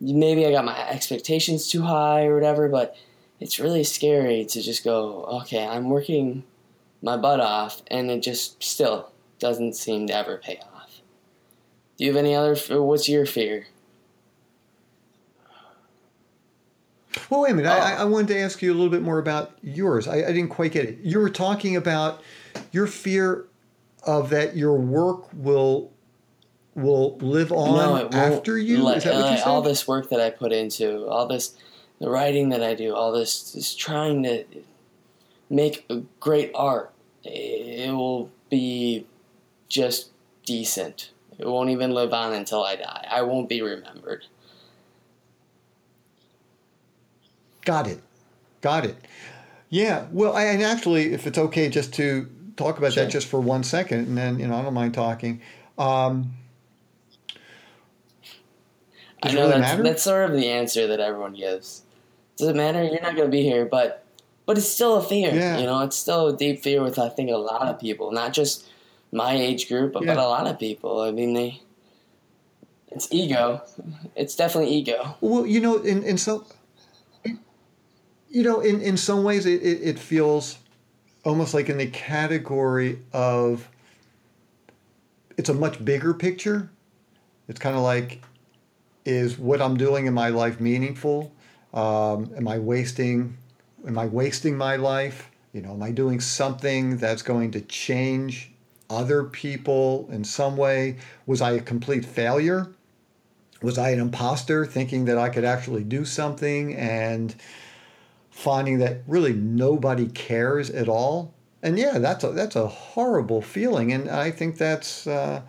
maybe I got my expectations too high or whatever, but it's really scary to just go, okay, I'm working my butt off, and it just still doesn't seem to ever pay off. Do you have any other? What's your fear? Well, wait a minute. Oh. I, I, wanted to ask you a little bit more about yours. I, I didn't quite get it. You were talking about your fear of that your work will will live on no, after you. Like, Is that what you uh, said? All this work that I put into, all this, the writing that I do, all this, this trying to make a great art it will be just decent. It won't even live on until I die. I won't be remembered. Got it. Got it. Yeah. Well, I, and actually, if it's okay, just to talk about sure. that just for one second, and then you know I don't mind talking. Um, I know really that's, that's sort of the answer that everyone gives. Does it matter? You're not going to be here, but but it's still a fear. Yeah. You know, it's still a deep fear with I think a lot of people, not just my age group, but, yeah. but a lot of people. I mean, they it's ego. It's definitely ego. Well, you know, in in some you know, in in some ways, it, it, it feels almost like in the category of it's a much bigger picture. It's kind of like, is what I'm doing in my life meaningful? Um, am I wasting am I wasting my life? You know, am I doing something that's going to change other people in some way? Was I a complete failure? Was I an imposter thinking that I could actually do something and finding that really nobody cares at all? And yeah, that's a, that's a horrible feeling. And I think that's, uh,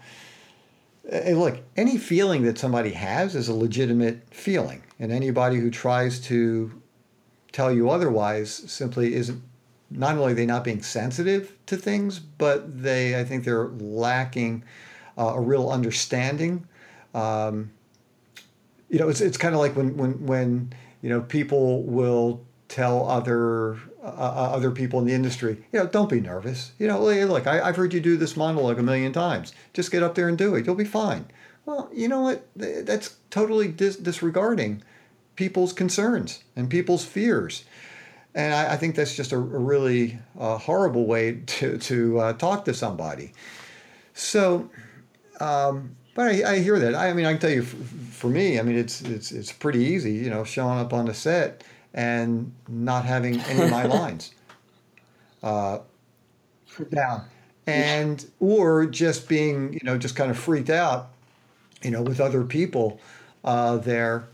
look, any feeling that somebody has is a legitimate feeling. And anybody who tries to tell you otherwise simply isn't not only are they not being sensitive to things, but they I think they're lacking uh, a real understanding. Um, you know, it's it's kind of like when when when you know people will tell other uh, uh, other people in the industry, you know, don't be nervous. You know, look, I, I've heard you do this monologue a million times. Just get up there and do it. You'll be fine. Well, you know what? That's totally dis- disregarding people's concerns and people's fears. And I, I think that's just a, a really uh, horrible way *laughs* to, to uh, talk to somebody. So, um, but I, I, hear that. I, I, mean, I can tell you, for, for, me, I mean, it's it's it's pretty easy, you know, showing up on the set and not having any of my *laughs* lines uh, down, and or just being, you know, just kind of freaked out, you know, with other people uh, there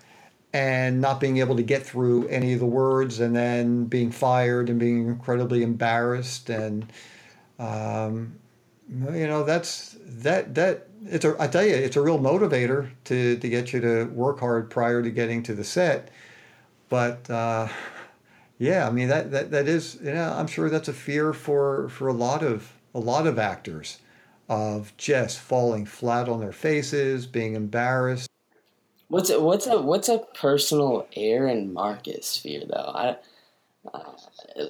and not being able to get through any of the words and then being fired and being incredibly embarrassed and um, you know that's that that it's a I tell you, it's a real motivator to to get you to work hard prior to getting to the set. But uh, yeah, I mean that, that that is you know I'm sure that's a fear for for a lot of a lot of actors of just falling flat on their faces, being embarrassed. What's a, what's a what's a personal Aaron Marcus fear though? I, uh,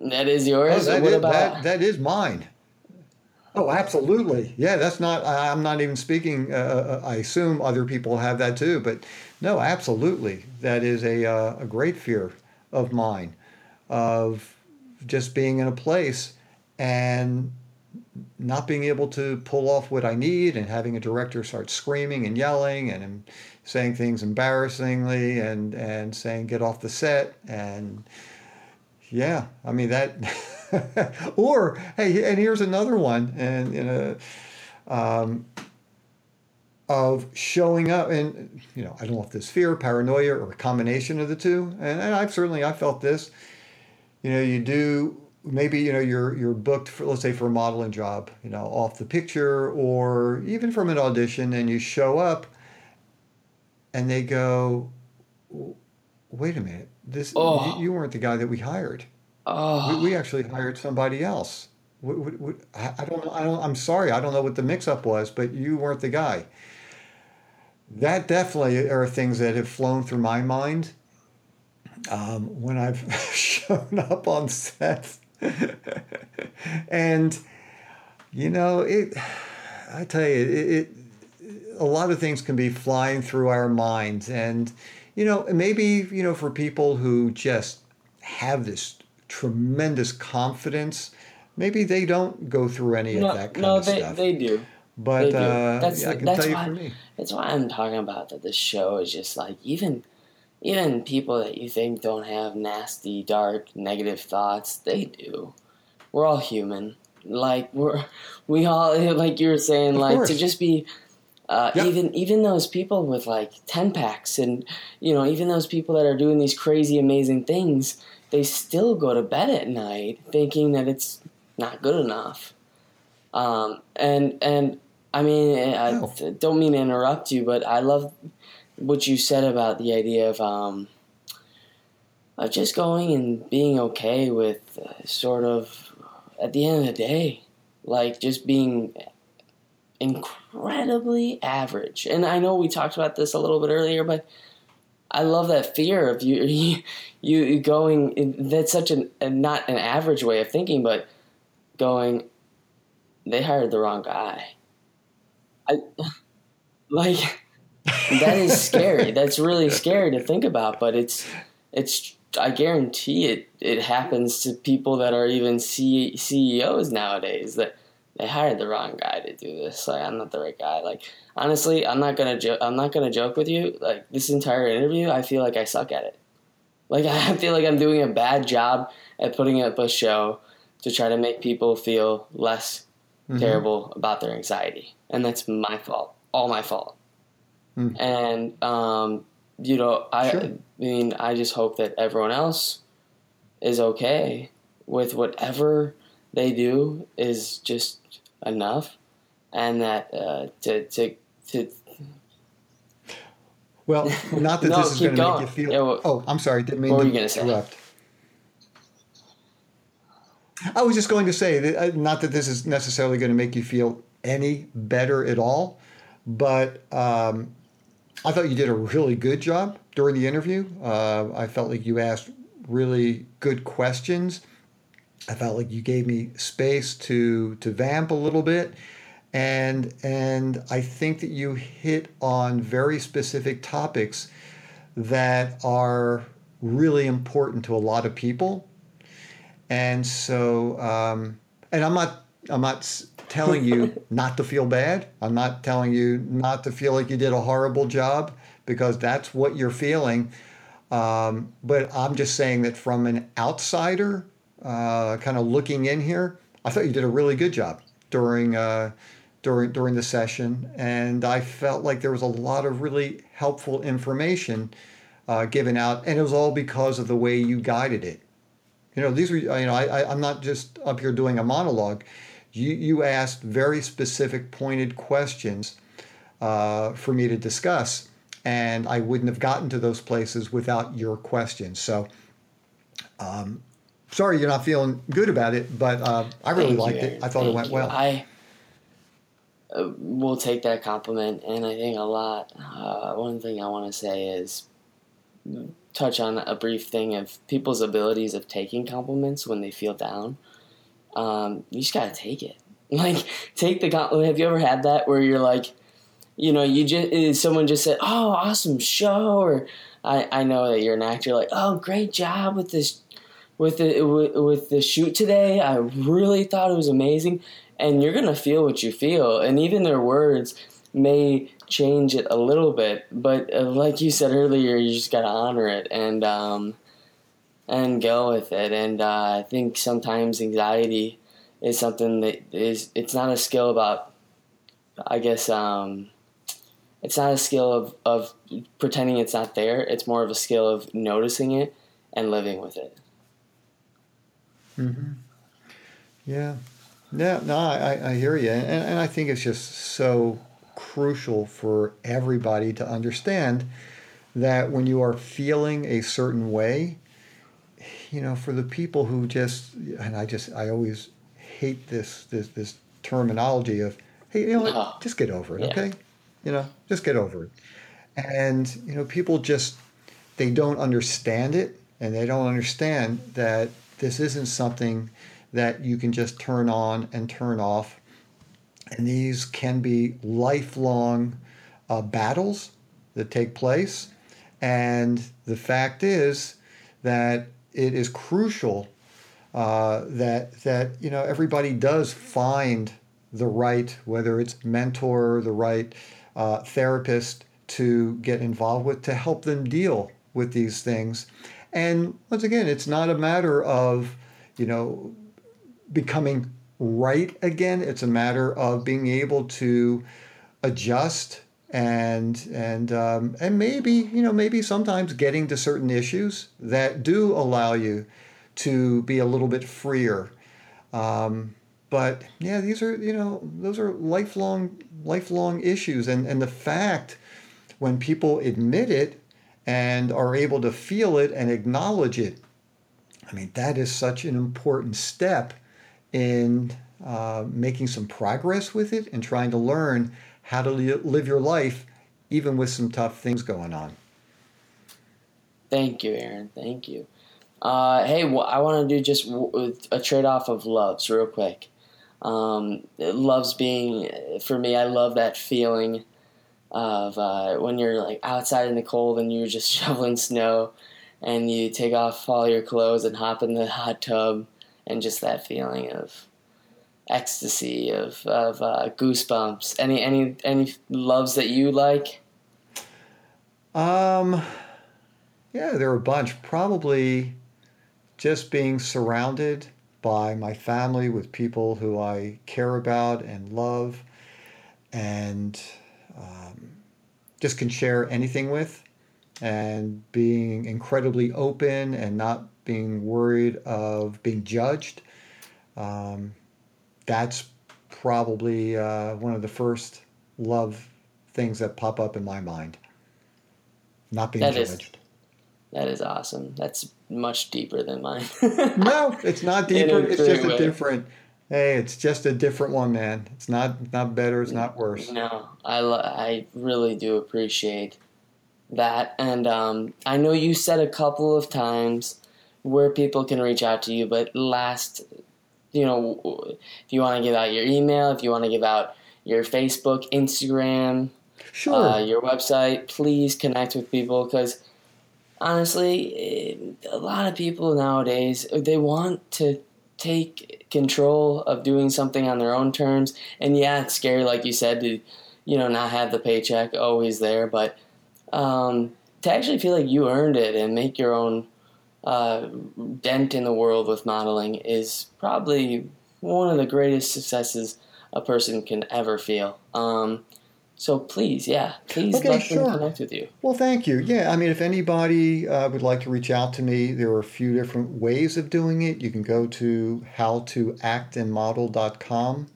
that is yours. Oh, that, what is, about that, that is mine. Oh, absolutely. Yeah, that's not. I- I'm not even speaking. Uh, I assume other people have that too, but no, absolutely. That is a uh, a great fear of mine, of just being in a place and not being able to pull off what I need, and having a director start screaming and yelling and saying things embarrassingly, and and saying get off the set, and yeah, I mean that. *laughs* or hey, and here's another one, and you know, um, of showing up, and you know, I don't know if this fear, paranoia, or a combination of the two. And, and I've certainly I felt this. You know, you do maybe you know you're you're booked for let's say for a modeling job, you know, off the picture, or even from an audition, and you show up, and they go, wait a minute, this Oh. you, you weren't the guy that we hired. oh We, we actually hired somebody else. I don't know. I don't. I'm sorry. I don't know what the mix-up was, but you weren't the guy. That definitely are things that have flown through my mind um, when I've *laughs* shown up on sets, *laughs* and you know it. I tell you, it, it. A lot of things can be flying through our minds, and you know, maybe you know, for people who just have this tremendous confidence, maybe they don't go through any no of that kind no of they stuff. they do. but they do. uh, That's yeah, that's why for me. that's why I'm talking about that. This show is just like even even people that you think don't have nasty, dark, negative thoughts, they do. We're all human. Like we're *laughs* we all *laughs* like you were saying, Of like to just be uh, Yep. even even those people with like ten packs and you know even those people that are doing these crazy amazing things, they still go to bed at night thinking that it's not good enough. Um, and and I mean. I don't mean to interrupt you, but I love what you said about the idea of um, of just going and being okay with uh, sort of at the end of the day, like just being incredibly average. And I know we talked about this a little bit earlier, but I love that fear of you *laughs* you, you going. That's such an a, not an average way of thinking, but going. They hired the wrong guy. I *laughs* like that is scary. *laughs* That's really scary to think about, but it's it's. I guarantee it. It happens to people that are even C- CEOs nowadays that they hired the wrong guy to do this. Like I'm not the right guy. Like honestly, I'm not gonna joke. I'm not gonna joke with you. Like this entire interview, I feel like I suck at it. Like *laughs* I feel like I'm doing a bad job at putting up a show to try to make people feel less Mhm. terrible about their anxiety, and that's my fault. All my fault. Mm. And um, you know, I, Sure. I mean, I just hope that everyone else is okay with whatever they do is just enough, and that uh, to to to Well, *laughs* not that No, this is going to make you feel. Yeah, well- oh, I'm sorry. Didn't mean What were to you gonna say? interrupt. I was just going to say that uh, not that this is necessarily going to make you feel any better at all, but um, I thought you did a really good job during the interview. Uh, I felt like you asked really good questions. I felt like you gave me space to to vamp a little bit, and and I think that you hit on very specific topics that are really important to a lot of people. And so, um, and I'm not I'm not telling you *laughs* not to feel bad. I'm not telling you not to feel like you did a horrible job because that's what you're feeling. Um, but I'm just saying that from an outsider, uh, kind of looking in here, I thought you did a really good job during uh, during during the session, and I felt like there was a lot of really helpful information uh, given out, and it was all because of the way you guided it. You know, these were you know I, I I'm not just up here doing a monologue. You, you asked very specific, pointed questions uh, for me to discuss, and I wouldn't have gotten to those places without your questions. So, um, sorry you're not feeling good about it, but uh, I really Thank liked you, it. I thought Thank it went you. well. I uh, will take that compliment, and I think a lot. Uh, one thing I want to say is touch on a brief thing of people's abilities of taking compliments when they feel down. Um, you just gotta take it. *laughs* Like, take the. Have you ever had that where you're like, you know, you just someone just said, "Oh, awesome show," or I I know that you're an actor. Like, "Oh, great job with this." With the with, with the shoot today, I really thought it was amazing, and you're gonna feel what you feel, and even their words may change it a little bit, but uh, like you said earlier, you just gotta honor it and um, and go with it. And uh, I think sometimes anxiety is something that is it's not a skill about, I guess um, it's not a skill of of pretending it's not there. It's more of a skill of noticing it and living with it. Mm-hmm. Yeah. Yeah, no, I, I hear you. And, and I think it's just so crucial for everybody to understand that when you are feeling a certain way, you know, for the people who just, and I just, I always hate this, this, this terminology of, hey, you know what, No. just get over it, Yeah. okay? You know, just get over it. And, you know, people just, they don't understand it and they don't understand that this isn't something that you can just turn on and turn off. And these can be lifelong uh, battles that take place. And the fact is that it is crucial uh, that that you know everybody does find the right, whether it's mentor, the right uh, therapist to get involved with to help them deal with these things. And once again, it's not a matter of you know becoming right again. It's a matter of being able to adjust and and um, and maybe you know maybe sometimes getting to certain issues that do allow you to be a little bit freer. Um, but yeah, these are you know those are lifelong lifelong issues, and and the fact when people admit it and are able to feel it and acknowledge it, I mean that is such an important step in uh, making some progress with it and trying to learn how to li- live your life even with some tough things going on. Thank you, Aaron. Thank you. Uh, hey, wh- I want to do just a trade off of loves real quick. Um, loves being, for me, I love that feeling of uh, when you're like outside in the cold and you're just *laughs* shoveling snow and you take off all your clothes and hop in the hot tub and just that feeling of ecstasy of, of uh, goosebumps any any any loves that you like Um, yeah, there are a bunch. Probably just being surrounded by my family with people who I care about and love and um, just can share anything with and being incredibly open and not being worried of being judged. Um, that's probably uh, one of the first love things that pop up in my mind. Not being That is- judged. that is awesome that's much deeper than mine *laughs* No, it's not deeper. It's just a different. Hey, it's just a different one, man. It's not not better. It's not worse. No, I, lo- I really do appreciate that. And um, I know you said a couple of times where people can reach out to you, but last, you know, if you want to give out your email, if you want to give out your Facebook, Instagram, Sure. uh, your website, please connect with people because honestly, eh, a lot of people nowadays they want to take control of doing something on their own terms. And yeah, it's scary, like you said, to you know not have the paycheck always there, but um, to actually feel like you earned it and make your own uh, dent in the world with modeling is probably one of the greatest successes a person can ever feel. Um, So please, yeah, please Okay, let sure. them connect with you. Well, thank you. Yeah, I mean, if anybody uh, would like to reach out to me, there are a few different ways of doing it. You can go to howtoactandmodel.com,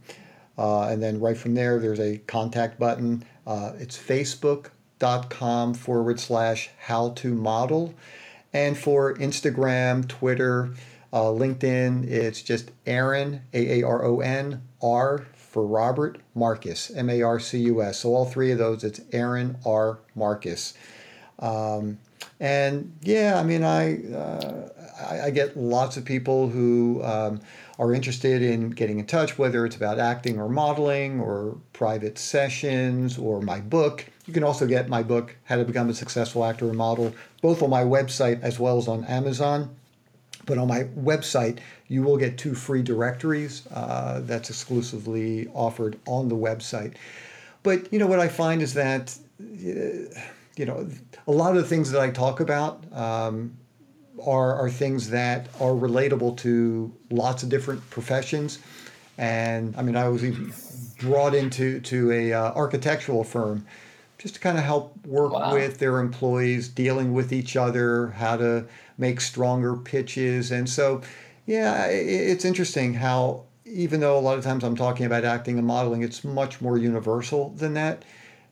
uh, and then right from there, there's a contact button. Uh, it's facebook.com forward slash how to model. And for Instagram, Twitter, uh, LinkedIn, it's just Aaron, A A R O N, R for Robert Marcus, M A R C U S. So all three of those, it's Aaron R. Marcus. Um, and yeah, I mean, I, uh, I, I get lots of people who um, are interested in getting in touch, whether it's about acting or modeling or private sessions or my book. You can also get my book, How to Become a Successful Actor and Model, both on my website as well as on Amazon. But on my website, you will get two free directories uh, that's exclusively offered on the website. But you know what I find is that uh, you know a lot of the things that I talk about um, are are things that are relatable to lots of different professions. And I mean, I was even brought into to a uh, architectural firm just to kind of help work Wow. with their employees, dealing with each other, how to make stronger pitches. And so, yeah, it's interesting how, even though a lot of times I'm talking about acting and modeling, it's much more universal than that.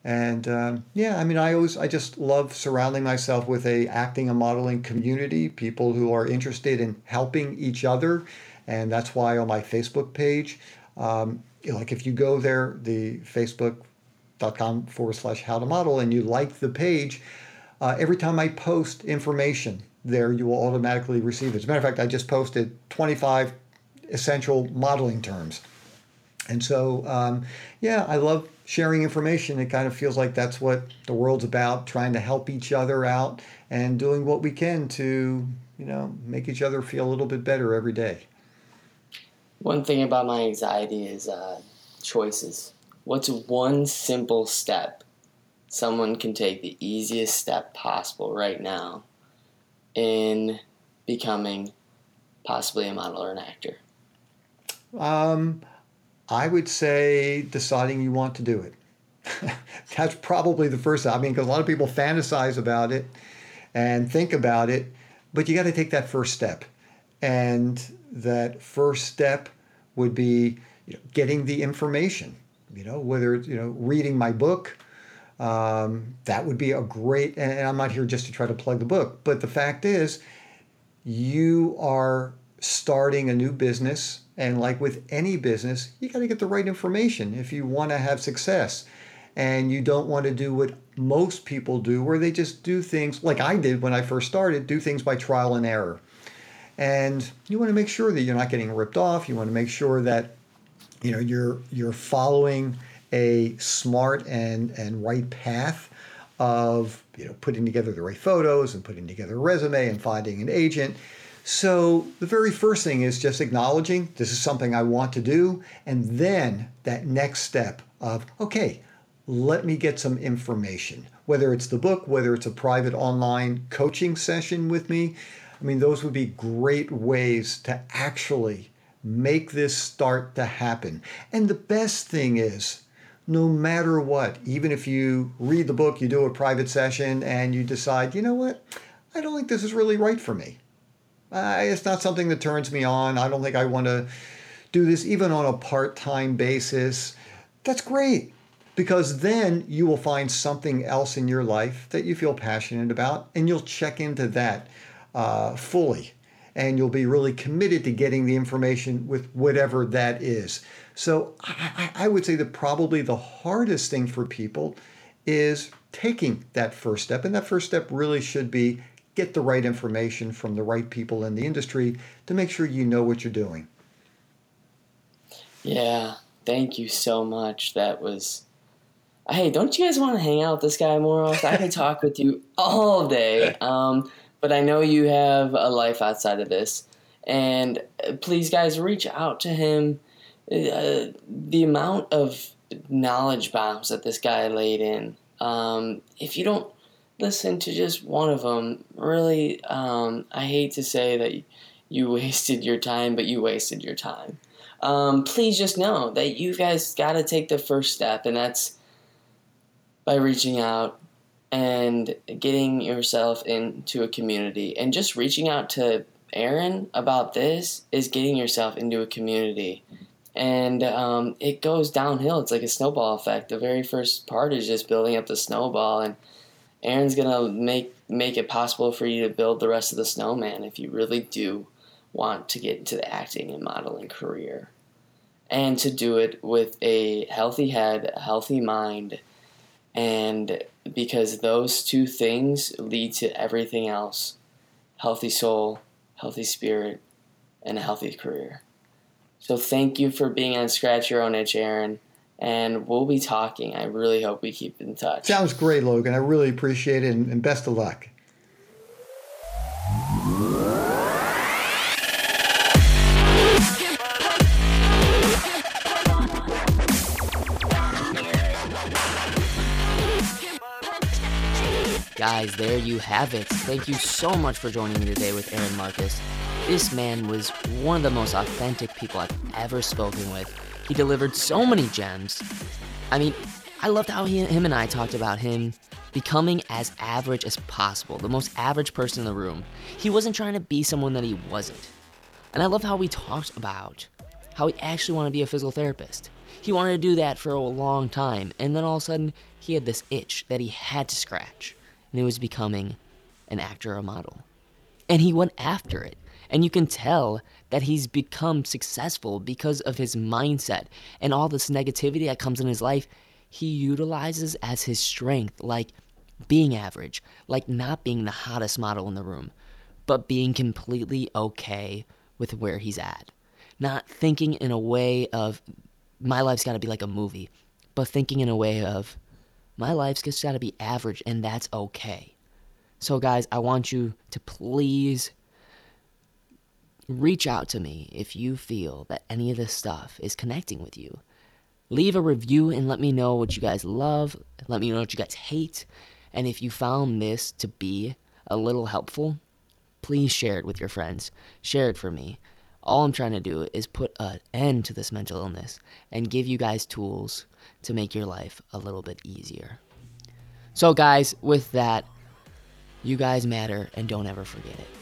And um, yeah, I mean, I always, I just love surrounding myself with a acting and modeling community, people who are interested in helping each other. And that's why on my Facebook page, um, like if you go there, the Facebook com forward slash how to model and you like the page, uh, every time I post information there, you will automatically receive it. As a matter of fact, I just posted 25 essential modeling terms. And so, um, yeah, I love sharing information. It kind of feels like that's what the world's about, trying to help each other out and doing what we can to, you know, make each other feel a little bit better every day. One thing about my anxiety is uh, choices. What's one simple step someone can take the easiest step possible right now in becoming possibly a model or an actor? Um, I would say deciding you want to do it. *laughs* That's probably the first. I mean, because a lot of people fantasize about it and think about it, but you got to take that first step. And that first step would be you know, getting the information. You know, whether it's you know reading my book, um, that would be a great. And I'm not here just to try to plug the book, but the fact is, you are starting a new business and like with any business you got to get the right information if you want to have success and you don't want to do what most people do where they just do things like i did when i first started do things by trial and error and you want to make sure that you're not getting ripped off you want to make sure that you know you're you're following a smart and and right path of you know putting together the right photos and putting together a resume and finding an agent so the very first thing is just acknowledging this is something I want to do, and then that next step of okay, let me get some information. Whether it's the book, whether it's a private online coaching session with me, I mean those would be great ways to actually make this start to happen. And the best thing is no matter what, even if you read the book, you do a private session, and you decide, you know what, I don't think this is really right for me. Uh, it's not something that turns me on. I don't think I want to do this even on a part time basis. That's great because then you will find something else in your life that you feel passionate about and you'll check into that uh, fully and you'll be really committed to getting the information with whatever that is. So I, I would say that probably the hardest thing for people is taking that first step. And that first step really should be get the right information from the right people in the industry to make sure you know what you're doing. Yeah, thank you so much. That was. Hey, don't you guys want to hang out with this guy more often? I could talk with you all day. *laughs* Um, but I know you have a life outside of this. And uh, please, guys, reach out to him. Uh, the amount of knowledge bombs that this guy laid in. Um, if you don't listen to just one of them, really, um, I hate to say that you *laughs* wasted your time, but you wasted your time um, please just know that you guys got to take the first step, and that's by reaching out and getting yourself into a community. And just reaching out to Aaron about this is getting yourself into a community. And um, it goes downhill. It's like a snowball effect. The very first part is just building up the snowball, and Aaron's gonna make make it possible for you to build the rest of the snowman if you really do want to get into the acting and modeling career. And to do it with a healthy head, a healthy mind, and because those two things lead to everything else healthy soul, healthy spirit, and a healthy career. So thank you for being on Scratch Your Own Itch, Aaron. And we'll be talking. I really hope we keep in touch. Sounds great, Logan. I really appreciate it and, best of luck. Guys, there you have it. Thank you so much for joining me today with Aaron Marcus. This man was one of the most authentic people I've ever spoken with. He delivered so many gems. I mean, I loved how he, him and I talked about him becoming as average as possible, the most average person in the room. He wasn't trying to be someone that he wasn't. And I love how we talked about how he actually wanted to be a physical therapist. He wanted to do that for a long time, and then all of a sudden, he had this itch that he had to scratch and was becoming an actor or a model. And he went after it. And you can tell that he's become successful because of his mindset and all this negativity that comes in his life, he utilizes as his strength, like being average, like not being the hottest model in the room, but being completely okay with where he's at. Not thinking in a way of, my life's gotta be like a movie, but thinking in a way of, my life's just got to be average, and that's okay. So, guys, I want you to please reach out to me if you feel that any of this stuff is connecting with you. Leave a review and let me know what you guys love. Let me know what you guys hate. And if you found this to be a little helpful, please share it with your friends. Share it for me. All I'm trying to do is put an end to this mental illness and give you guys tools to make your life a little bit easier. So, guys, with that, you guys matter and don't ever forget it.